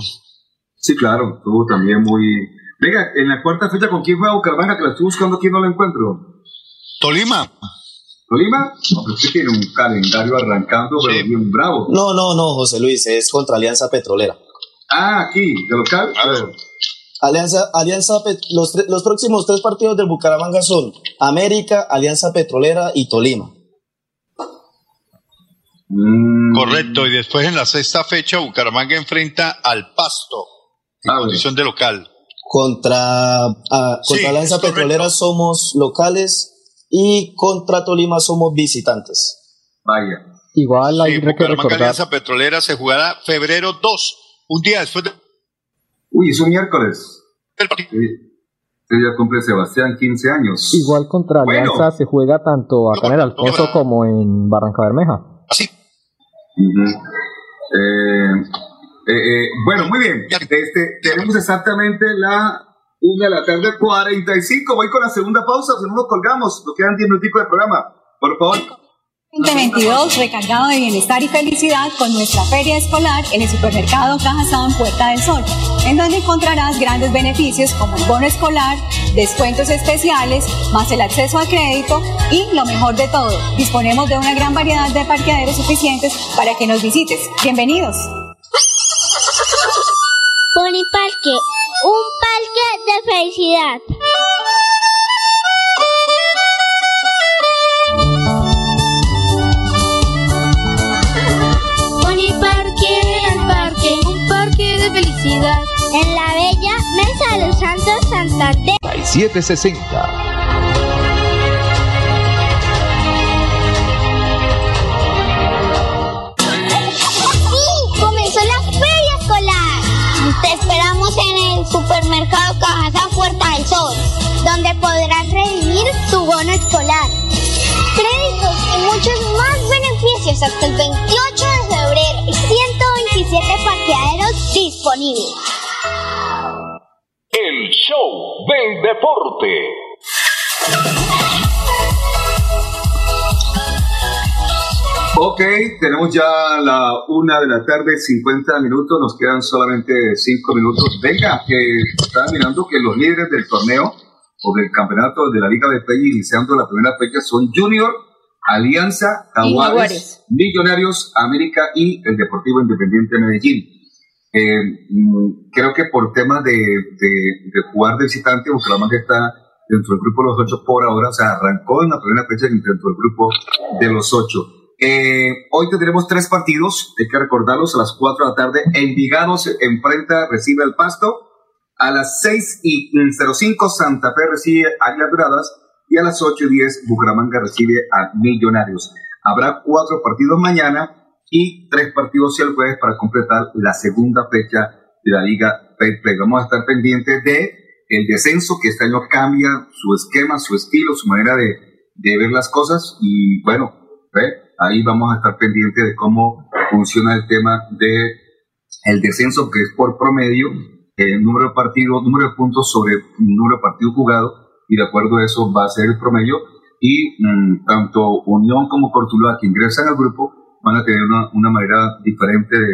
Sí, claro, estuvo también muy... Venga, en la cuarta fecha, ¿con quién fue a Bucaramanga? Que la estoy buscando aquí, no la encuentro. Tolima. ¿Tolima? No, pero usted tiene un calendario arrancando, pero bien bravo. No, no, no, José Luis, es contra Alianza Petrolera. Ah, aquí, de local. A ver. Alianza, Alianza, los, tre- los próximos tres partidos del Bucaramanga son América, Alianza Petrolera y Tolima. Mm. Correcto, y después en la sexta fecha Bucaramanga enfrenta al Pasto en condición de local. Contra, ah, Sí, contra Alianza. Petrolera somos locales y contra Tolima somos visitantes. Vaya. Igual hay Sí, que recordar. Alianza Petrolera se jugará febrero 2, un día después de... Uy, es un miércoles. Sí. Este día cumple Sebastián 15 años. Igual contra Bueno. Alianza se juega tanto acá en el Alfonso como en Barranca Bermeja. Eh, eh, eh, bueno, muy bien. Este, tenemos exactamente la una de la tarde, 45. Voy con la segunda pausa, si no nos colgamos. Nos quedan 10 minuticos de programa. Por favor. 2022 recargado de bienestar y felicidad con nuestra feria escolar en el supermercado Cajazán Puerta del Sol, en donde encontrarás grandes beneficios como el bono escolar, descuentos especiales, más el acceso a crédito y lo mejor de todo, disponemos de una gran variedad de parqueaderos suficientes para que nos visites. Bienvenidos. Pony parque de felicidad. Pony Parque, el parque, un parque de felicidad. En la bella Mesa de los Santos Santander. 760. Cajazán Puerta del Sol, donde podrás redimir tu bono escolar. Créditos y muchos más beneficios hasta el 28 de febrero y 127 parqueaderos disponibles. El show del deporte. Ok, tenemos ya la una de la tarde, 50 minutos, nos quedan solamente 5 minutos. Venga, que estaba mirando que los líderes del torneo o del campeonato de la Liga de Play iniciando la primera fecha son Junior, Alianza, Jaguares. Millonarios, América y el Deportivo Independiente de Medellín. Eh, mm, creo que por temas de, de, de jugar de visitante, Bucaramanga está dentro del grupo de los ocho por ahora, o sea, arrancó en la primera fecha dentro del grupo de los ocho. Eh, hoy tendremos tres partidos, hay que recordarlos, a las 4 de la tarde. Envigado se enfrenta, recibe al Pasto. A las 6 y 05 Santa Fe recibe Águilas Doradas. Y a las 8 y 10 Bucaramanga recibe a Millonarios. Habrá cuatro partidos mañana y tres partidos el jueves para completar la segunda fecha de la Liga Play. Vamos a estar pendientes de el descenso que este año cambia su esquema, su estilo, su manera de, de ver las cosas y bueno, ¿ve? Ahí vamos a estar pendientes de cómo funciona el tema de el descenso, que es por promedio, el número de partidos, número de puntos sobre número de partidos jugados, y de acuerdo a eso va a ser el promedio. Y mm, tanto Unión como Cortuluá, que ingresan al grupo, van a tener una, una manera diferente de,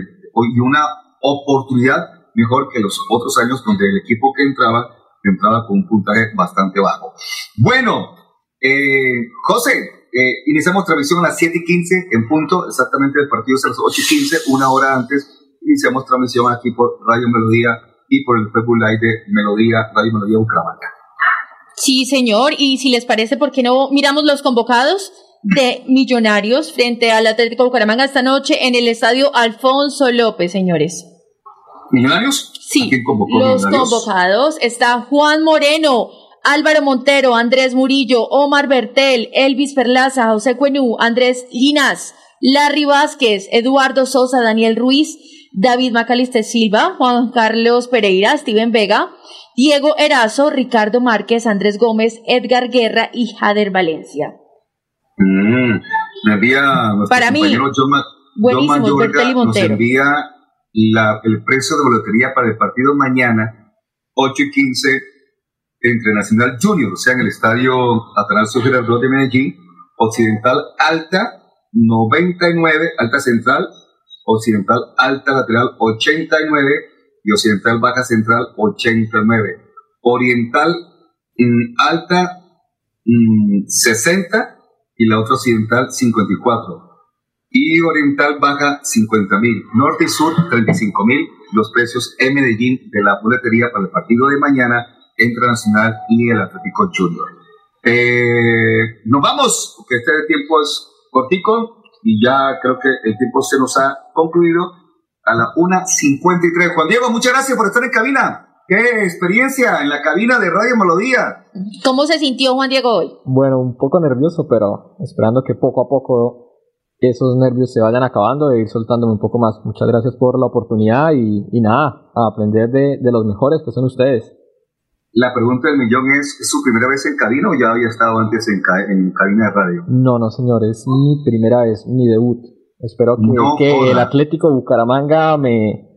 y una oportunidad mejor que los otros años donde el equipo que entraba entraba con un puntaje bastante bajo. Bueno, eh, José, eh, iniciamos transmisión a las 7 y 15 en punto, exactamente el partido es a las 8 y 15, una hora antes. Iniciamos transmisión aquí por Radio Melodía y por el Facebook Live de Melodía, Radio Melodía Bucaramanga. Sí, señor. Y si les parece, ¿por qué no miramos los convocados de Millonarios frente al Atlético de Bucaramanga esta noche en el estadio Alfonso López, señores? ¿Millonarios? Sí. ¿A quién convocó Los Millonarios? convocados está Juan Moreno, Álvaro Montero, Andrés Murillo, Omar Bertel, Elvis Perlaza, José Cuenú, Andrés Linas, Larry Vázquez, Eduardo Sosa, Daniel Ruiz, David Macaliste Silva, Juan Carlos Pereira, Steven Vega, Diego Erazo, Ricardo Márquez, Andrés Gómez, Edgar Guerra y Jader Valencia. Mm, envía Para mí, buenísimo, Bertel y nos Montero. envía la- el precio de boletería para el partido mañana, 8 y 15, entre Nacional Junior, o sea, en el estadio Atanasio Girardot de Medellín, Occidental Alta, 99, Alta Central, Occidental Alta Lateral, 89, y Occidental Baja Central, 89. Oriental mm, Alta, mm, 60, y la otra Occidental, 54 y Oriental baja 50 mil, Norte y Sur 35 mil, los precios en Medellín de la boletería para el partido de mañana entre Nacional y el Atlético Junior. Eh, nos vamos, porque este tiempo es cortico y ya creo que el tiempo se nos ha concluido a la 1.53. Juan Diego, muchas gracias por estar en cabina. Qué experiencia en la cabina de Radio Melodía. ¿Cómo se sintió Juan Diego hoy? Bueno, un poco nervioso, pero esperando que poco a poco esos nervios se vayan acabando e ir soltándome un poco más. Muchas gracias por la oportunidad y, y nada, a aprender de, de los mejores que son ustedes. La pregunta del millón es, ¿es su primera vez en cabina o ya había estado antes en, ca- en cabina de radio? No, no, señor, es mi primera vez, mi debut. Espero que, No que joda. el Atlético Bucaramanga me,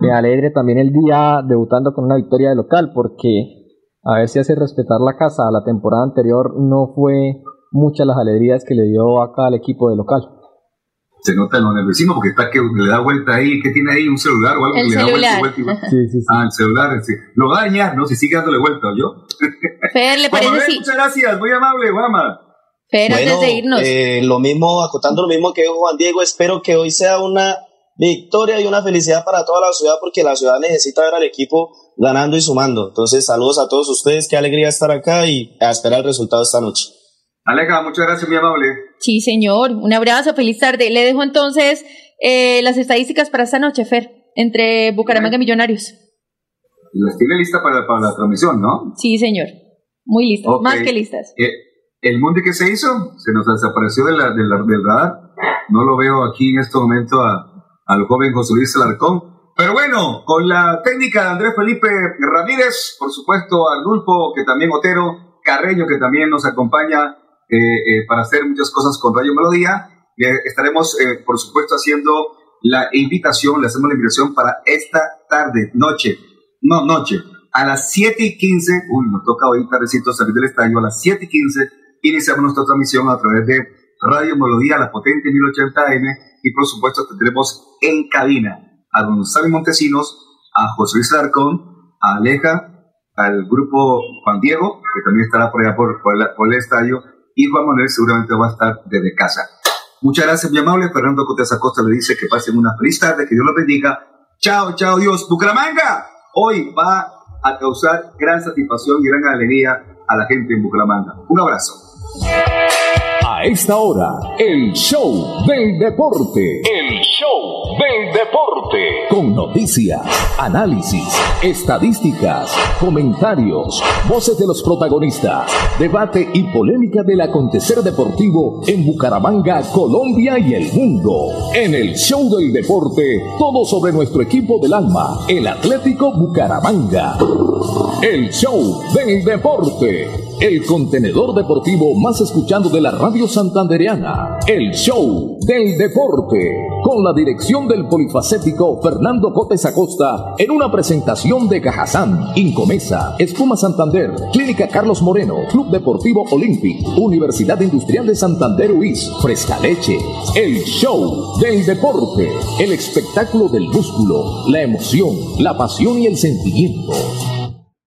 me alegre también el día debutando con una victoria de local, porque a ver si hace respetar la casa. La temporada anterior no fue muchas las alegrías que le dio acá al equipo de local. Se nota lo nerviosismo porque está que le da vuelta ahí, ¿qué tiene ahí? ¿Un celular o algo? El que le da vuelta vuelta? Sí, sí, sí. Ah, el celular, sí. Lo va a dañar, ¿no? Si sigue dándole vuelta, ¿yo? Fer, ¿le parece. Muchas gracias, muy amable, Guama. Fer, antes Bueno, de irnos. eh, lo mismo, acotando lo mismo que dijo Juan Diego, espero que hoy sea una victoria y una felicidad para toda la ciudad porque la ciudad necesita ver al equipo ganando y sumando. Entonces, saludos a todos ustedes, qué alegría estar acá y a esperar el resultado esta noche. Aleja, muchas gracias, muy amable. Sí, señor. Un abrazo, feliz tarde. Le dejo entonces eh, las estadísticas para esta noche, Fer, entre Bucaramanga y Millonarios. Las tiene lista para, para la transmisión, ¿no? Sí, señor. Muy listas, más que listas. Eh, ¿El mundo que se hizo? Se nos desapareció de la- de la- del radar. No lo veo aquí en este momento a- al joven José Luis Alarcón. Pero bueno, con la técnica de Andrés Felipe Ramírez, por supuesto, Arnulfo, que también Otero, Carreño, que también nos acompaña para hacer muchas cosas con Radio Melodía. Le estaremos, eh, por supuesto, haciendo la invitación, le hacemos la invitación para esta tarde, noche, no, noche, a las 7 y 15, uy, nos toca hoy tardecito salir del estadio, a las 7 y 15 iniciamos nuestra transmisión a través de Radio Melodía, la potente 1080M, y por supuesto tendremos en cabina a don Montesinos, a José Luis Alarcón, a Aleja, al grupo Juan Diego, que también estará por allá por, por, la- por el estadio, y Juan Manuel seguramente va a estar desde casa. Muchas gracias, mi amable. Fernando Cortés Acosta le dice que pasen una feliz tarde, que Dios los bendiga. Chao, chao, Dios. Bucaramanga hoy va a causar gran satisfacción y gran alegría a la gente en Bucaramanga. Un abrazo. A esta hora, el show del deporte. El show del deporte. Con noticias, análisis, estadísticas, comentarios, voces de los protagonistas, debate y polémica del acontecer deportivo en Bucaramanga, Colombia y el mundo. En el show del deporte, todo sobre nuestro equipo del alma, el Atlético Bucaramanga. El show del deporte. El contenedor deportivo más escuchado de la radio santandereana, el show del deporte, con la dirección del polifacético Fernando Cotes Acosta, en una presentación de Cajazán, Incomesa, Espuma Santander, Clínica Carlos Moreno, Club Deportivo Olympic, Universidad Industrial de Santander UIS, Fresca Leche, el show del deporte, el espectáculo del músculo, la emoción, la pasión y el sentimiento